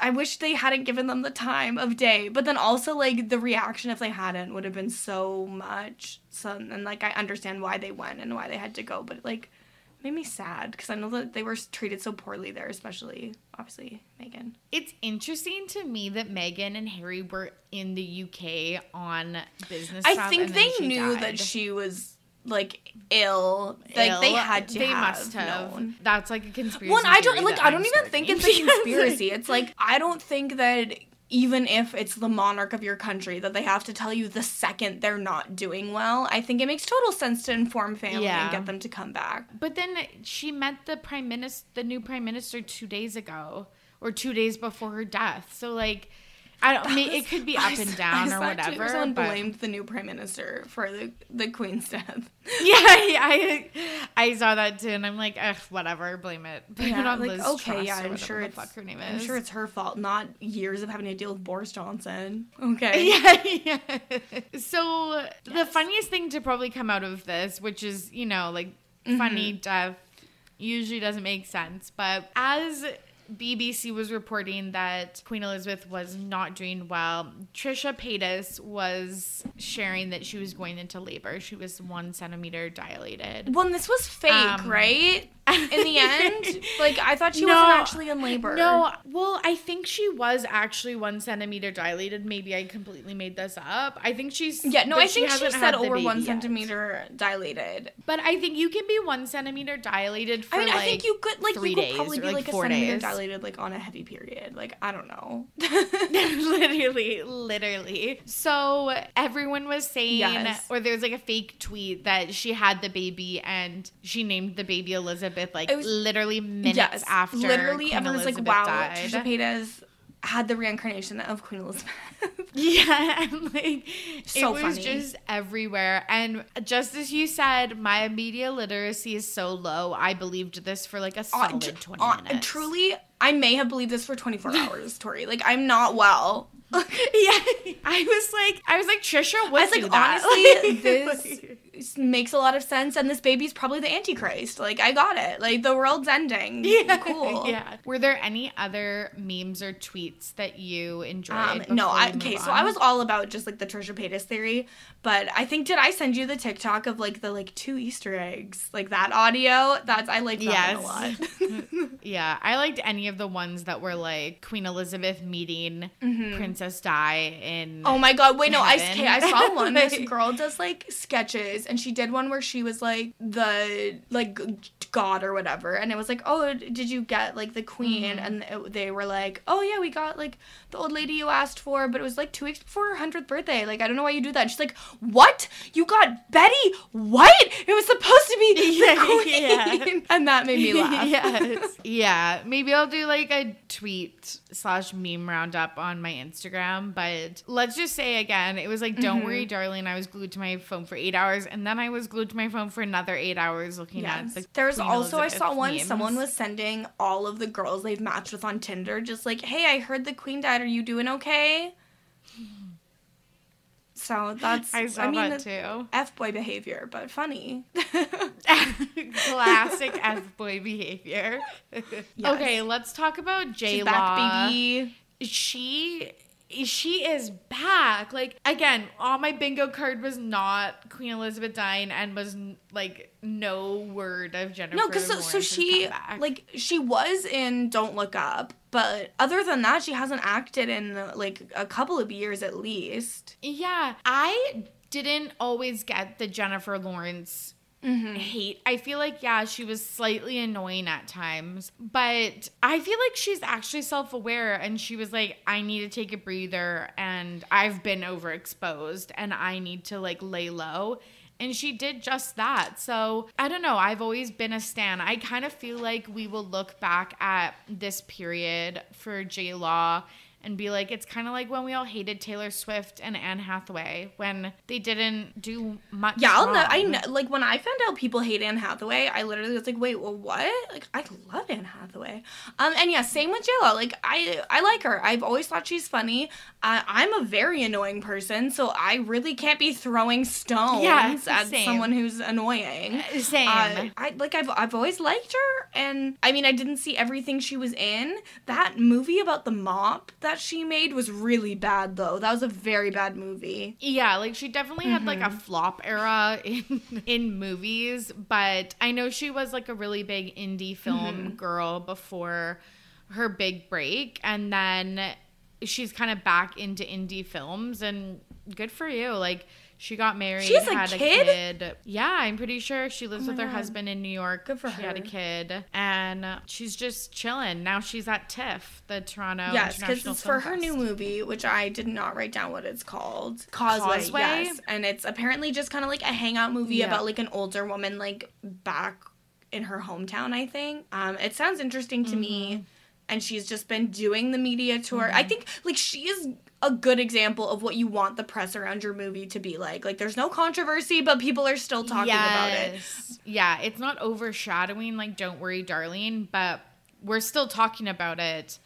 I wish they hadn't given them the time of day, but then also like the reaction if they hadn't would have been so much. So and like I understand why they went and why they had to go, but like made me sad because I know that they were treated so poorly there, especially obviously Meghan. It's interesting to me that Meghan and Harry were in the UK on business. I think they knew died. that she was like ill. Like they had to. They have must have. known. That's like a conspiracy. Well, I don't like. I don't I'm even think it's a conspiracy. it's like I don't think that even if it's the monarch of your country that they have to tell you the second they're not doing well. I think it makes total sense to inform family Yeah. and get them to come back. But then she met the prime minister, the new prime minister, two days ago or two days before her death. So like, I don't. mean, it could be up I and down I or whatever. Twitter Someone but- blamed the new prime minister for the the queen's death. Yeah, I, I saw that too, and I'm like, Ugh, whatever, blame it. Blame it on like Liz okay, Truss yeah, I'm sure it's fuck her name I'm sure it's her fault, not years of having to deal with Boris Johnson. Okay. yeah, yeah. So the funniest thing to probably come out of this, which is you know like funny Mm-hmm. death, usually doesn't make sense, but as BBC was reporting that Queen Elizabeth was not doing well. Trisha Paytas was sharing that she was going into labor. She was one centimeter dilated. Well, and this was fake, Um, right? In the end, like I thought she No, wasn't actually in labor. No, well, I think she was actually one centimeter dilated. Maybe I completely made this up. I think she's Yeah, no, I think she said over one yet. centimeter dilated. But I think you can be one centimeter dilated for I mean, like I think you could like you could probably be like, like, a four centimeter days. dilated like on a heavy period. Like I don't know. literally, literally. So everyone was saying, Yes. or there's like a fake tweet that she had the baby and she named the baby Elizabeth like was- literally minutes yes, after literally Queen everyone's like, Elizabeth "Wow, died. Trisha Paytas had the reincarnation of Queen Elizabeth. Yeah, and like So it was funny. just everywhere. And just as you said, my media literacy is so low. I believed this for like a Uh, solid tr- twenty uh, minutes. truly, I may have believed this for 24 hours, Tori. Like, I'm not well. yeah. I was like, I was like, Trisha would I was like, honestly, Like, this makes a lot of sense, and this baby's probably the Antichrist. Like, I got it. Like, the world's ending. Yeah, Cool. Yeah. Were there any other memes or tweets that you enjoyed? Um, no, I, okay, so? I was all about just like the Trisha Paytas theory, but I think did I send you the TikTok of like the like two Easter eggs, like that audio? That's I liked that one a lot. Yeah, I liked any of the ones that were like Queen Elizabeth meeting Princess Di in. Oh my god, wait, no, I, I saw one. This girl does like sketches, and she did one where she was like the like god or whatever, and it was like, oh, did you get like the queen? Mm-hmm. And it, they were like, oh yeah, we got like the old lady you asked for, but it was like two weeks before her hundredth birthday. Like I don't know why you do that. And she's like, what? You got Betty White? It was supposed to be the Yeah, queen, yeah. and that made me laugh. yes. Yeah. Maybe I'll do like a tweet slash meme roundup on my Instagram. But let's just say again, it was like, don't worry, Mm-hmm. darling. I was glued to my phone for eight hours. And then I was glued to my phone for another eight hours looking Yes. at the There's also I saw one memes. someone was sending all of the girls they've matched with on Tinder just like, "Hey, I heard the queen died. Are you doing okay?" So that's I saw mean that too. F boy behavior, but funny. Classic F boy behavior. Okay, let's talk about J Law. baby. She she is back. Like again, on my bingo card was not Queen Elizabeth dying and was like no word of Jennifer. No, because so, so she like she was in Don't Look Up, but other than that, she hasn't acted in like a couple of years at least. yeah, I didn't always get the Jennifer Lawrence Mm-hmm. hate. I feel like yeah, she was slightly annoying at times, but I feel like she's actually self-aware and she was like I need to take a breather and I've been overexposed and I need to like lay low. And she did just that. So I don't know. I've always been a stan. I kind of feel like we will look back at this period for J Law and be like, it's kind of like when we all hated Taylor Swift and Anne Hathaway when they didn't do much. Yeah, I'll know. I know. Like when I found out people hate Anne Hathaway, I literally was like, "Wait, well, what?" Like I love Anne Hathaway. Um, and yeah, same with J Law. Like I, I like her. I've always thought she's funny. Uh, I'm a very annoying person, so I really can't be throwing stones Yeah, at same. someone who's annoying. Same. Uh, I like I've I've always liked her, and I mean I didn't see everything she was in. That movie about the mop that she made was really bad, though. That was a very bad movie. Yeah, like she definitely had like Mm-hmm. a flop era in in movies, but I know she was like a really big indie film Mm-hmm. girl before her big break and then she's kind of back into indie films and good for you. Like she got married, She has a had kid? kid. Yeah, I'm pretty sure she lives Oh with her God. husband in New York. Good for she had a kid and she's just chilling. Now she's at TIFF, the Toronto Yes, because it's for Film her new movie, which I did not write down what it's called. Causeway, Causeway? yes, and it's apparently just kind of like a hangout movie Yeah. about like an older woman like back in her hometown. I think. Um, it sounds interesting to Mm-hmm. me, and she's just been doing the media tour. I think like she is a good example of what you want the press around your movie to be like. Like, there's no controversy, but people are still talking about it. Yeah, it's not overshadowing like Don't Worry Darling, but we're still talking about it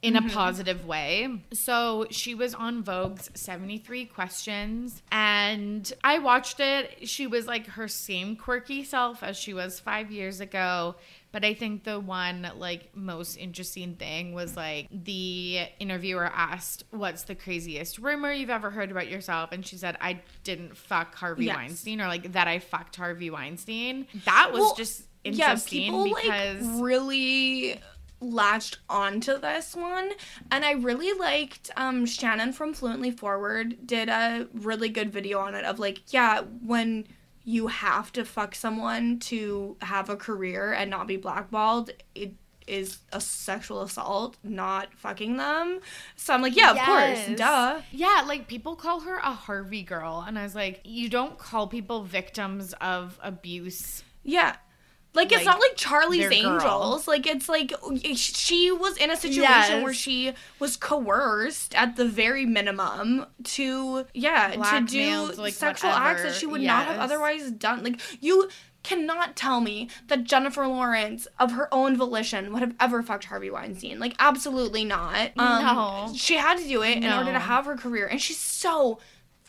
in Mm-hmm. a positive way. So she was on Vogue's 73 questions and I watched it. She was like her same quirky self as she was 5 years ago. But I think the one like most interesting thing was like the interviewer asked, "What's the craziest rumor you've ever heard about yourself?" And she said, "I didn't fuck Harvey Yes. Weinstein," or like that I fucked Harvey Weinstein. That was Well, just yeah, interesting people because like really latched onto this one and i really liked um shannon from fluently forward did a really good video on it of like yeah when you have to fuck someone to have a career and not be blackballed it is a sexual assault not fucking them so i'm like yeah of Yes. course duh Yeah, like people call her a Harvey girl, and I was like, you don't call people victims of abuse. Yeah. Like, it's like, not like Charlie's their girl. Angels. Like it's like she was in a situation Yes. where she was coerced at the very minimum to yeah to Blackmailed, do like, sexual acts that she would not have otherwise done. Like you cannot tell me that Jennifer Lawrence of her own volition would have ever fucked Harvey Weinstein. Like absolutely not. Um, No. She had to do it in order to have her career and she's so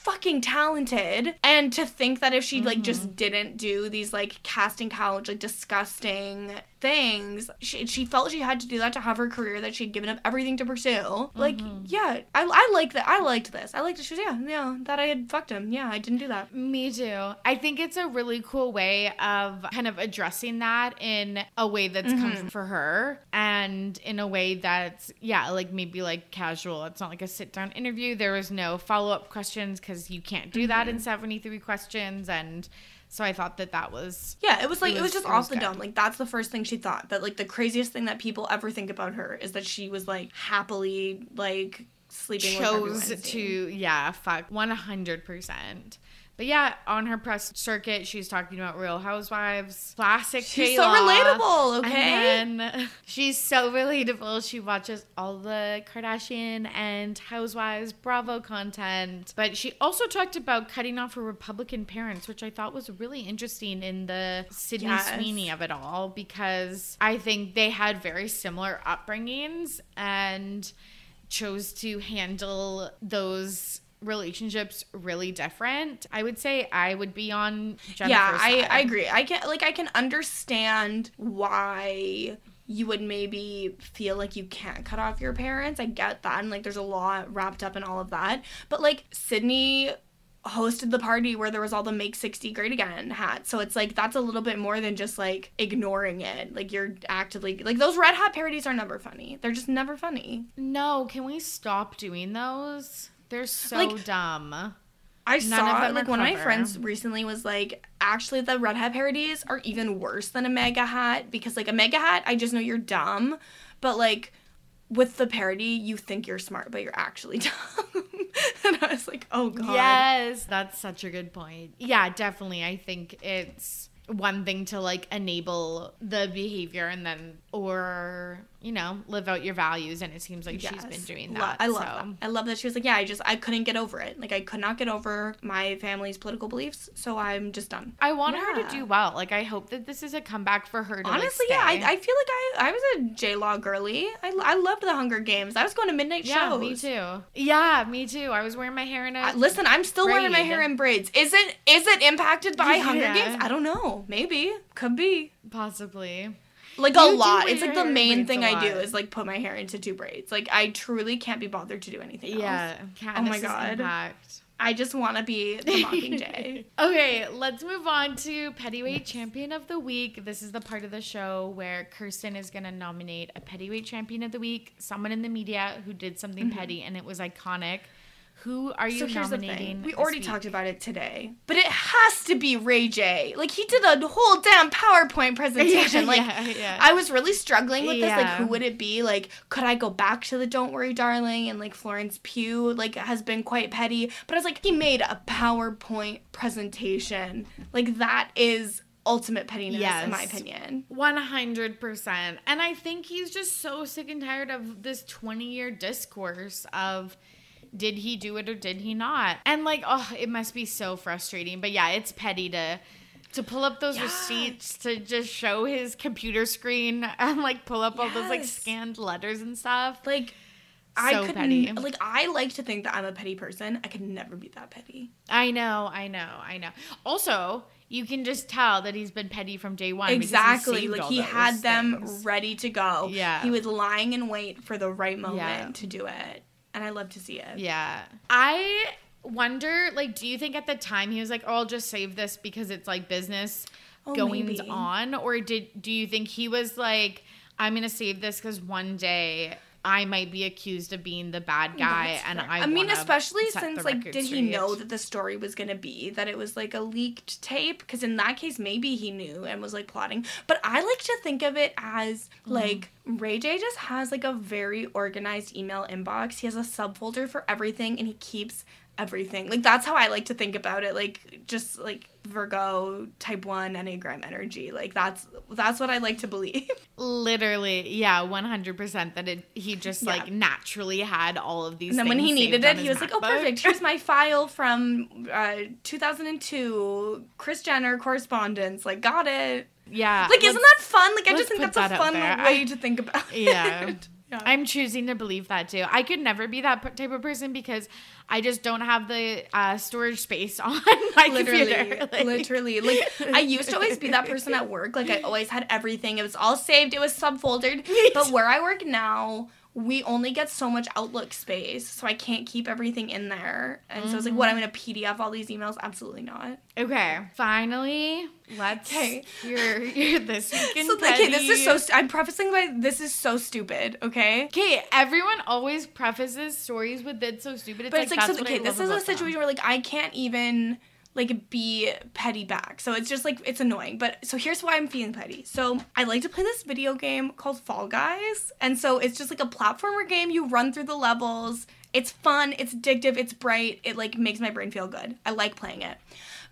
fucking talented and to think that if she like Mm-hmm. just didn't do these like casting couch like disgusting things she, she felt she had to do that to have her career that she'd given up everything to pursue like Mm-hmm. yeah I, I like that i liked this i liked that she was yeah yeah that i had fucked him yeah i didn't do that Me too. I think it's a really cool way of kind of addressing that in a way that's Mm-hmm. comfortable for her and in a way that's, yeah, like maybe like casual. It's not like a sit down interview. There was no follow up questions because you can't do that Mm-hmm. in 73 questions. And so I thought that that was. yeah it was like It it was, was- just it was off the good. dome like that's the first thing she thought but like the craziest thing that people ever think about her is that she was like happily like sleeping with chose to yeah fuck 100% but yeah on her press circuit she's talking about real housewives classic She's so relatable, okay? and she's so relatable she watches all the kardashian and housewives bravo content but she also talked about cutting off her republican parents which i thought was really interesting in the sydney Yes. sweeney of it all because i think they had very similar upbringings and chose to handle those relationships really different. I would say I would be on Jennifer's yeah I. I agree i can like i can understand why you would maybe feel like you can't cut off your parents i get that and like there's a lot wrapped up in all of that but like sydney hosted the party where there was all the make 60 great again hats so it's like that's a little bit more than just like ignoring it like you're actively like those red hat parodies are never funny they're just never funny No, can we stop doing those? They're so Like- dumb. I None saw like one of my friends recently was like, actually the red hat parodies are even worse than a MAGA hat because like a MAGA hat, I just know you're dumb, but like with the parody, you think you're smart, but you're actually dumb. and I was like, oh god. Yes, that's such a good point. Yeah, definitely. I think it's one thing to like enable the behavior and then or you know live out your values and it seems like she's been Yes. doing Lo- that I love so. that. I love that she was like, yeah, I just I couldn't get over it. Like I could not get over my family's political beliefs, so I'm just done. I want her to do well. Like I hope that this is a comeback for her. To, like, Honestly, yeah, I. I feel like I I was a J Law girly. I, I loved the Hunger Games. I was going to midnight yeah, shows. me too. Yeah, me too. I was wearing my hair in a Uh, listen, I'm still wearing my hair in braids. Is it is it impacted by Hunger Games? I don't know. Maybe could be. possibly. Like You a lot. It's like the main thing I do is like put my hair into two braids. Like I truly can't be bothered to do anything else. Yeah, Oh my God. impact. I just want to be the Mockingjay. Okay, let's move on to Pettyweight Champion of the Week. This is the part of the show where Kirsten is going to nominate a Pettyweight Champion of the Week, someone in the media who did something mm-hmm. petty and it was iconic. Who are you so here's nominating? We already week? talked about it today, but it has to be Ray J. Like he did a whole damn PowerPoint presentation. like yeah, yeah. I was really struggling with this. Like, who would it be? Like, could I go back to the Don't Worry, Darling? And like Florence Pugh, like, has been quite petty. But I was like, he made a PowerPoint presentation. Like, that is ultimate pettiness, in my opinion. 100%. And I think he's just so sick and tired of this 20 year discourse of did he do it or did he not? And like, oh, it must be so frustrating. But yeah, it's petty to. To pull up those Yeah. receipts to just show his computer screen and like pull up all those like scanned letters and stuff. Like, I So could petty. like I like to think that I'm a petty person. I could never be that petty. I know, I know, I know. Also, you can just tell that he's been petty from day one. because he Exactly. Like he had them things. ready to go. Yeah. He was lying in wait for the right moment Yeah. to do it. And I love to see it. Yeah. I wonder, like, do you think at the time he was like, oh, I'll just save this because it's like business Oh, goings maybe. on? Or did do you think he was like, I'm gonna save this because one day I might be accused of being the bad guy That's and fair. I I mean, especially since like, did he know that the story was gonna be that it was like a leaked tape? Because in that case, maybe he knew and was like plotting. But I like to think of it as Mm-hmm. like Ray J just has like a very organized email inbox. He has a subfolder for everything and he keeps everything. Like that's how I like to think about it. Like just like Virgo type 1 Enneagram energy. Like that's that's what I like to believe. Literally, yeah, 100% that it he just Yeah. like naturally had all of these And then when he needed it, he was like, "Oh, perfect. Here's my file from uh, 2002, Kris Jenner correspondence. Like, got it. yeah. Like, isn't that fun? Like, I just think that's a fun way I- to think about. Yeah. it. yeah. I'm choosing to believe that too. I could never be that type of person because I just don't have the uh, storage space on my literally, computer. Like- literally. Like I used to always be that person at work. Like I always had everything. It was all saved. It was subfoldered. But where I work now, we only get so much Outlook space, so I can't keep everything in there. And so it's like, what? I'm Mm-hmm. gonna PDF all these emails? Absolutely not. Okay, finally, let's Okay. hear, hear this week in So okay, this is so. St- I'm prefacing by this is so stupid. Okay. Okay, everyone always prefaces stories with "That's so stupid." It's But like, it's like, so I okay, this is a about them. situation where like I can't even like be petty back. So it's just like it's annoying. But so here's why I'm feeling petty. So I like to play this video game called Fall Guys. And so it's just like a platformer game. You run through the levels. It's fun, it's addictive, it's bright. It like makes my brain feel good. I like playing it.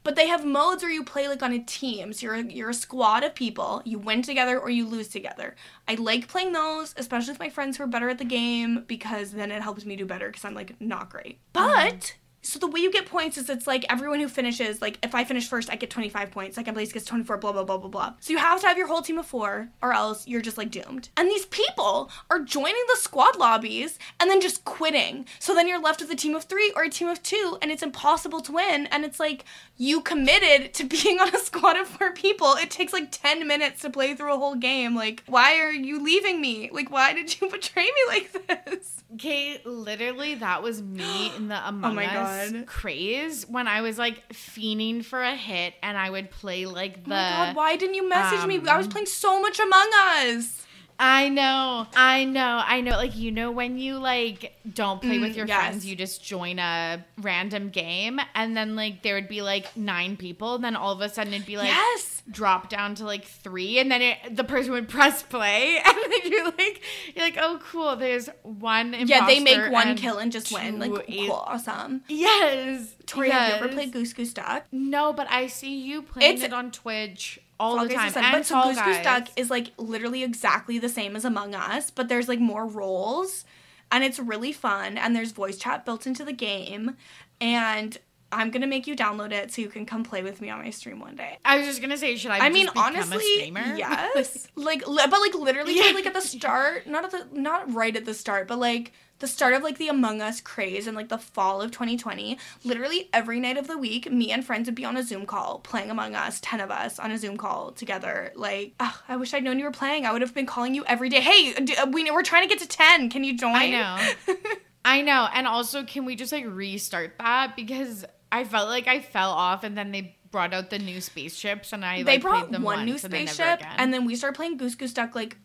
But they have modes where you play like on a team. So you're you're a squad of people. You win together or you lose together. I like playing those, especially with my friends who are better at the game because then it helps me do better because I'm like not great. Mm-hmm. But so the way you get points is it's like everyone who finishes, like if I finish first, I get 25 points. Second place gets 24, blah, blah, blah, blah, blah. So you have to have your whole team of four or else you're just like doomed. And these people are joining the squad lobbies and then just quitting. So then you're left with a team of three or a team of two and it's impossible to win. And it's like you committed to being on a squad of four people. It takes like 10 minutes to play through a whole game. Like, why are you leaving me? Like, why did you betray me like this? Kate, literally, that was me in the Among Oh my Us God. craze when I was like fiending for a hit, and I would play like the. Oh my god, why didn't you message me? I was um, playing so much Among Us. I know, I know, I know. Like you know when you like don't play with Mm, your yes. friends, you just join a random game, and then like there would be like nine people, and then all of a sudden it'd be like yes. drop down to like three, and then it, the person would press play, and then you're like, you're like, oh cool, there's one. Yeah, they make one kill and just win. Like, two cool, awesome. Yes. Tori, have you ever played Goose Goose Duck? No, but I see you playing It's- it on Twitch all Fall the time. And but so Goose Goose. Duck is like literally exactly the same as Among Us, but there's like more roles, and it's really fun. And there's voice chat built into the game, and I'm gonna make you download it so you can come play with me on my stream one day. I was just gonna say, should I? I mean, just become a honestly, yes. like, li- but like literally, Yeah. like at the start, not at the, not right at the start, but like the start of like the Among Us craze and like the fall of 2020. Literally every night of the week, me and friends would be on a Zoom call playing Among Us, ten of us on a Zoom call together. Like, ugh, I wish I'd known you were playing. I would have been calling you every day. Hey, d- uh, we we're trying to get to ten. Can you join? I know. I know. And also, can we just like restart that because I felt like I fell off, and then they brought out the new spaceships, and I they like, brought one new once and then spaceship and then we started playing goose goose duck like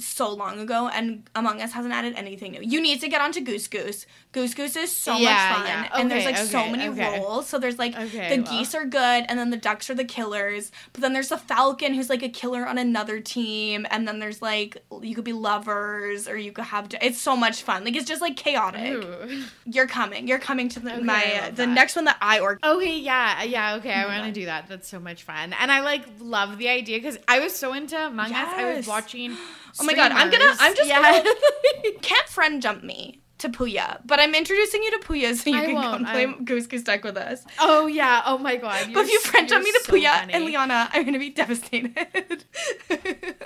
so long ago and among us hasn't added anything new you need to get onto goose goose goose goose is so Yeah, much fun yeah. and there's Okay, like so many okay. roles so there's like Okay, the well. geese are good and then the ducks are the killers but then there's the falcon who's like a killer on another team and then there's like you could be lovers or you could have it's so much fun like it's just like chaotic Ooh. you're coming you're coming to the Okay, my uh, the next one that i org Okay, yeah, yeah, okay. I Oh want to do that. That's so much fun. And I like love the idea because I was so into Among Us. I was watching. Oh my God, I'm gonna- I'm just yeah. can't friend jump me to Puya, but I'm introducing you to Puya so you I can come play I- Goose Goose Duck with us. oh yeah. Oh my god. but if you friend jump me to so Puya funny. and Liana, I'm gonna be devastated.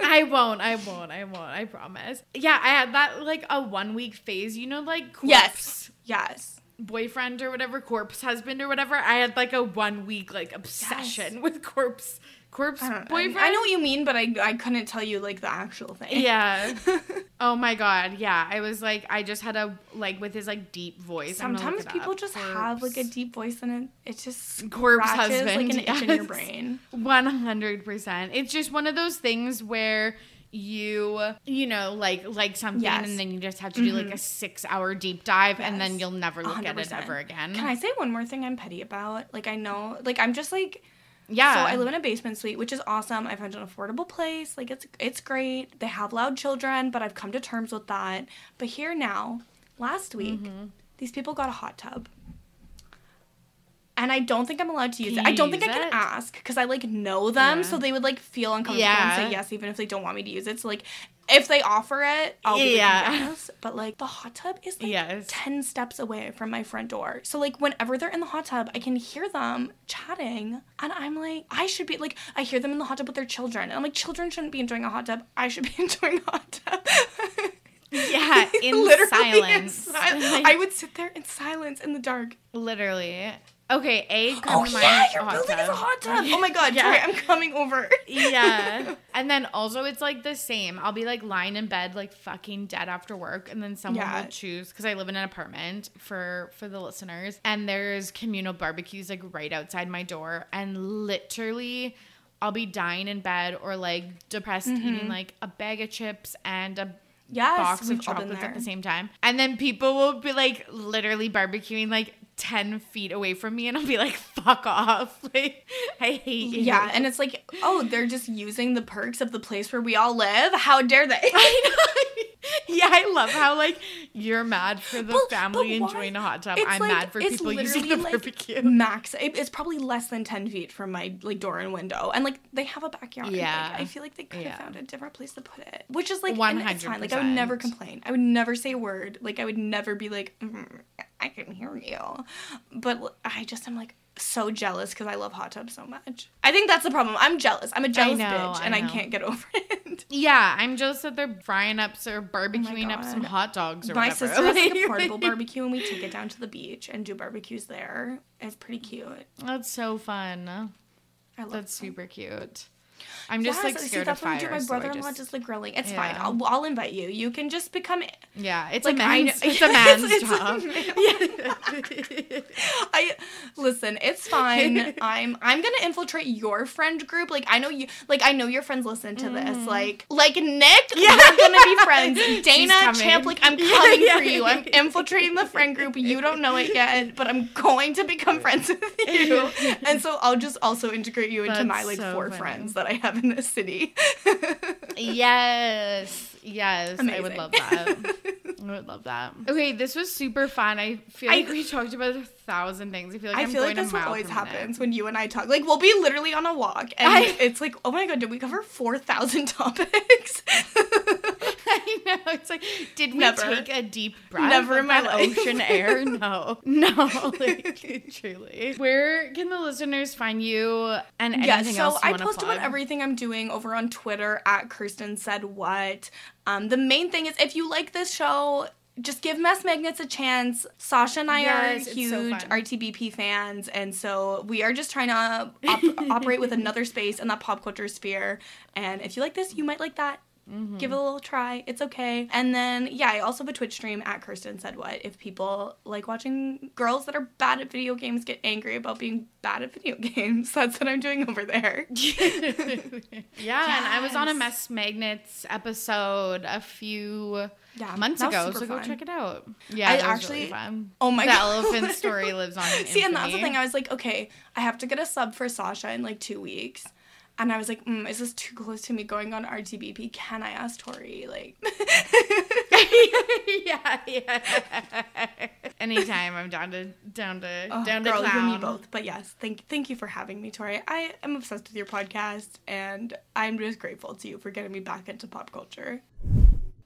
I won't. I won't. I won't. I promise. Yeah, I had that like a one week phase. You know, like corpse yes, yes. boyfriend or whatever, corpse husband or whatever. I had like a one week like obsession with corpse corpse I, boyfriend. I, I know what you mean, but I I couldn't tell you like the actual thing. Yeah. Oh my god. Yeah. I was like, I just had a like with his like deep voice. I'm gonna look Sometimes people up. just have like a deep voice and it, it just Corpse husband, like an itch in your brain. One hundred percent. It's just one of those things where you you know like like something Yes. and then you just have to do like mm-hmm. a six hour deep dive and then you'll never look at it ever again. Can I say one more thing I'm petty about? Like I know, like I'm just like Yeah. So I live in a basement suite, which is awesome. I found an affordable place. Like it's it's great. They have loud children, but I've come to terms with that. But here now, last week, Mm-hmm. these people got a hot tub. And I don't think I'm allowed to use Can it. I don't think I can it? ask because I like know them, Yeah. so they would like feel uncomfortable Yeah. and say yes, even if they don't want me to use it. So like, if they offer it, I'll be Yeah. like yes. But like, the hot tub is like Yes. 10 steps away from my front door. So, like, whenever they're in the hot tub, I can hear them chatting. And I'm like, I should be, like, I hear them in the hot tub with their children. And I'm like, children shouldn't be enjoying a hot tub. I should be enjoying a hot tub. Yeah, in in silence. sil- I would sit there in silence in the dark. Literally. Okay, A, come Oh, yeah, your hot building is a hot tub. Oh my God, Yeah. Tori, I'm coming over. yeah. And then also it's like the same. I'll be like lying in bed like fucking dead after work and then someone Yeah. will choose cuz I live in an apartment for for the listeners and there's communal barbecues like right outside my door and literally I'll be dying in bed or like depressed eating like a bag of chips and a Mm-hmm. Yes, box of chocolates at the same time. And then people will be like literally barbecuing like 10 feet away from me and I'll be like, fuck off. Like, I hate you. Yeah, and it's like, oh, they're just using the perks of the place where we all live. How dare they? I know. yeah, I love how like you're mad for the But- family but enjoying a hot tub. It's I'm like- mad for people using the like, barbecue. max it- it's probably less than 10 feet from my like door and window and like they have a backyard Yeah. like, i feel like they could have Yeah. found a different place to put it which is like and it's fine like i would never complain i would never say a word like i would never be like "Mm, i can hear you but I just am like so jealous because i love hot tubs so much i think that's the problem i'm jealous i'm a jealous know, bitch I and I, know. can't get over it Yeah, I'm jealous that they're frying up or oh barbecuing up some Oh hot dogs or my whatever. sister has like a portable barbecue and we take it down to the beach and do barbecues there it's pretty cute That's so fun. i love That's them. super cute. I'm just Yes, like see, scared that's of what we do. My so brother-in-law just- does the grilling. It's fine. I'll, I'll invite you. You can just become. Yeah, it's Like, a I man's. know- It's a man's It's job. man- I listen. It's fine. I'm I'm gonna infiltrate your friend group. Like I know you. Like I know your friends listen to this. Mm-hmm. Like like Nick. Yeah. we're gonna be friends. Dana. Champ. Like I'm Yeah, coming yeah, for you. I'm infiltrating the friend group. You don't know it yet, but I'm going to become friends with you. And so I'll just also integrate you into That's my like so four funny. friends that I have in this city. yes, yes, I would love that. I would love that. Okay, this was super fun. I feel like I- we talked about a thousand things. I feel like I am feel like going that's a mile always happens when you and I talk. Like we'll be literally on a walk, and I- it's like, oh my god, did we cover four thousand topics? I know. It's like, did we Never. take a deep breath? Never in my life. ocean air? No, no. Like truly. Where can the listeners find you and anything yeah, so else I post plug? about everything I'm doing over on Twitter at Kirsten said what. Um, the main thing is if you like this show. Just give Mess Magnets a chance. Sasha and I Yes, are it's so huge. RTBP fans, and so we are just trying to op- operate with another space in that pop culture sphere. And if you like this, you might like that. Mm-hmm. Give it a little try. It's okay. And then, yeah, I also have a Twitch stream at Kirsten Said What. If people like watching girls that are bad at video games get angry about being bad at video games, that's what I'm doing over there. yeah, and I was on a Mess Magnets episode a few Yeah, months ago, so go fun. check it out. Yeah, I actually- really fun. Oh my the god. The elephant story lives on See, and that's the thing. I was like, okay, I have to get a sub for Sasha in like two weeks. And I was like, mm, is this too close to me going on RTBP? Can I ask Tori? Like, yeah, yeah. Anytime I'm down to down to oh, down to girl, you and me both. But yes, thank thank you for having me, Tori. I am obsessed with your podcast, and I'm just grateful to you for getting me back into pop culture.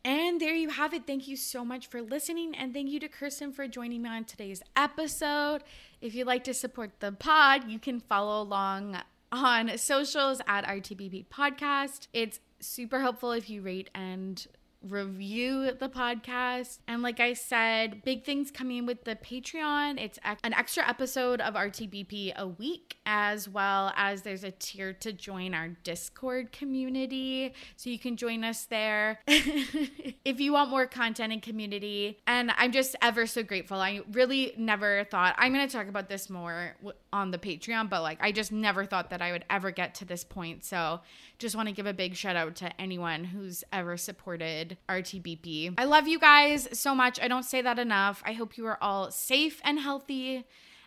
And there you have it. Thank you so much for listening. And thank you to Kirsten for joining me on today's episode. If you'd like to support the pod, you can follow along on socials at RTBP Podcast. It's super helpful if you rate and review the podcast. And like I said, big things coming with the Patreon. It's an extra episode of RTBP a week, as well as there's a tier to join our Discord community. So you can join us there if you want more content and community. And I'm just ever so grateful. I really never thought I'm going to talk about this more on the Patreon, but like I just never thought that I would ever get to this point. So just want to give a big shout out to anyone who's ever supported RTBP. I love you guys so much. I don't say that enough. I hope you are all safe and healthy.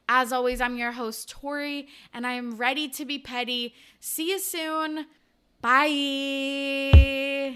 As always, I'm your host, Tori, and I am ready to be petty. See you soon. Bye.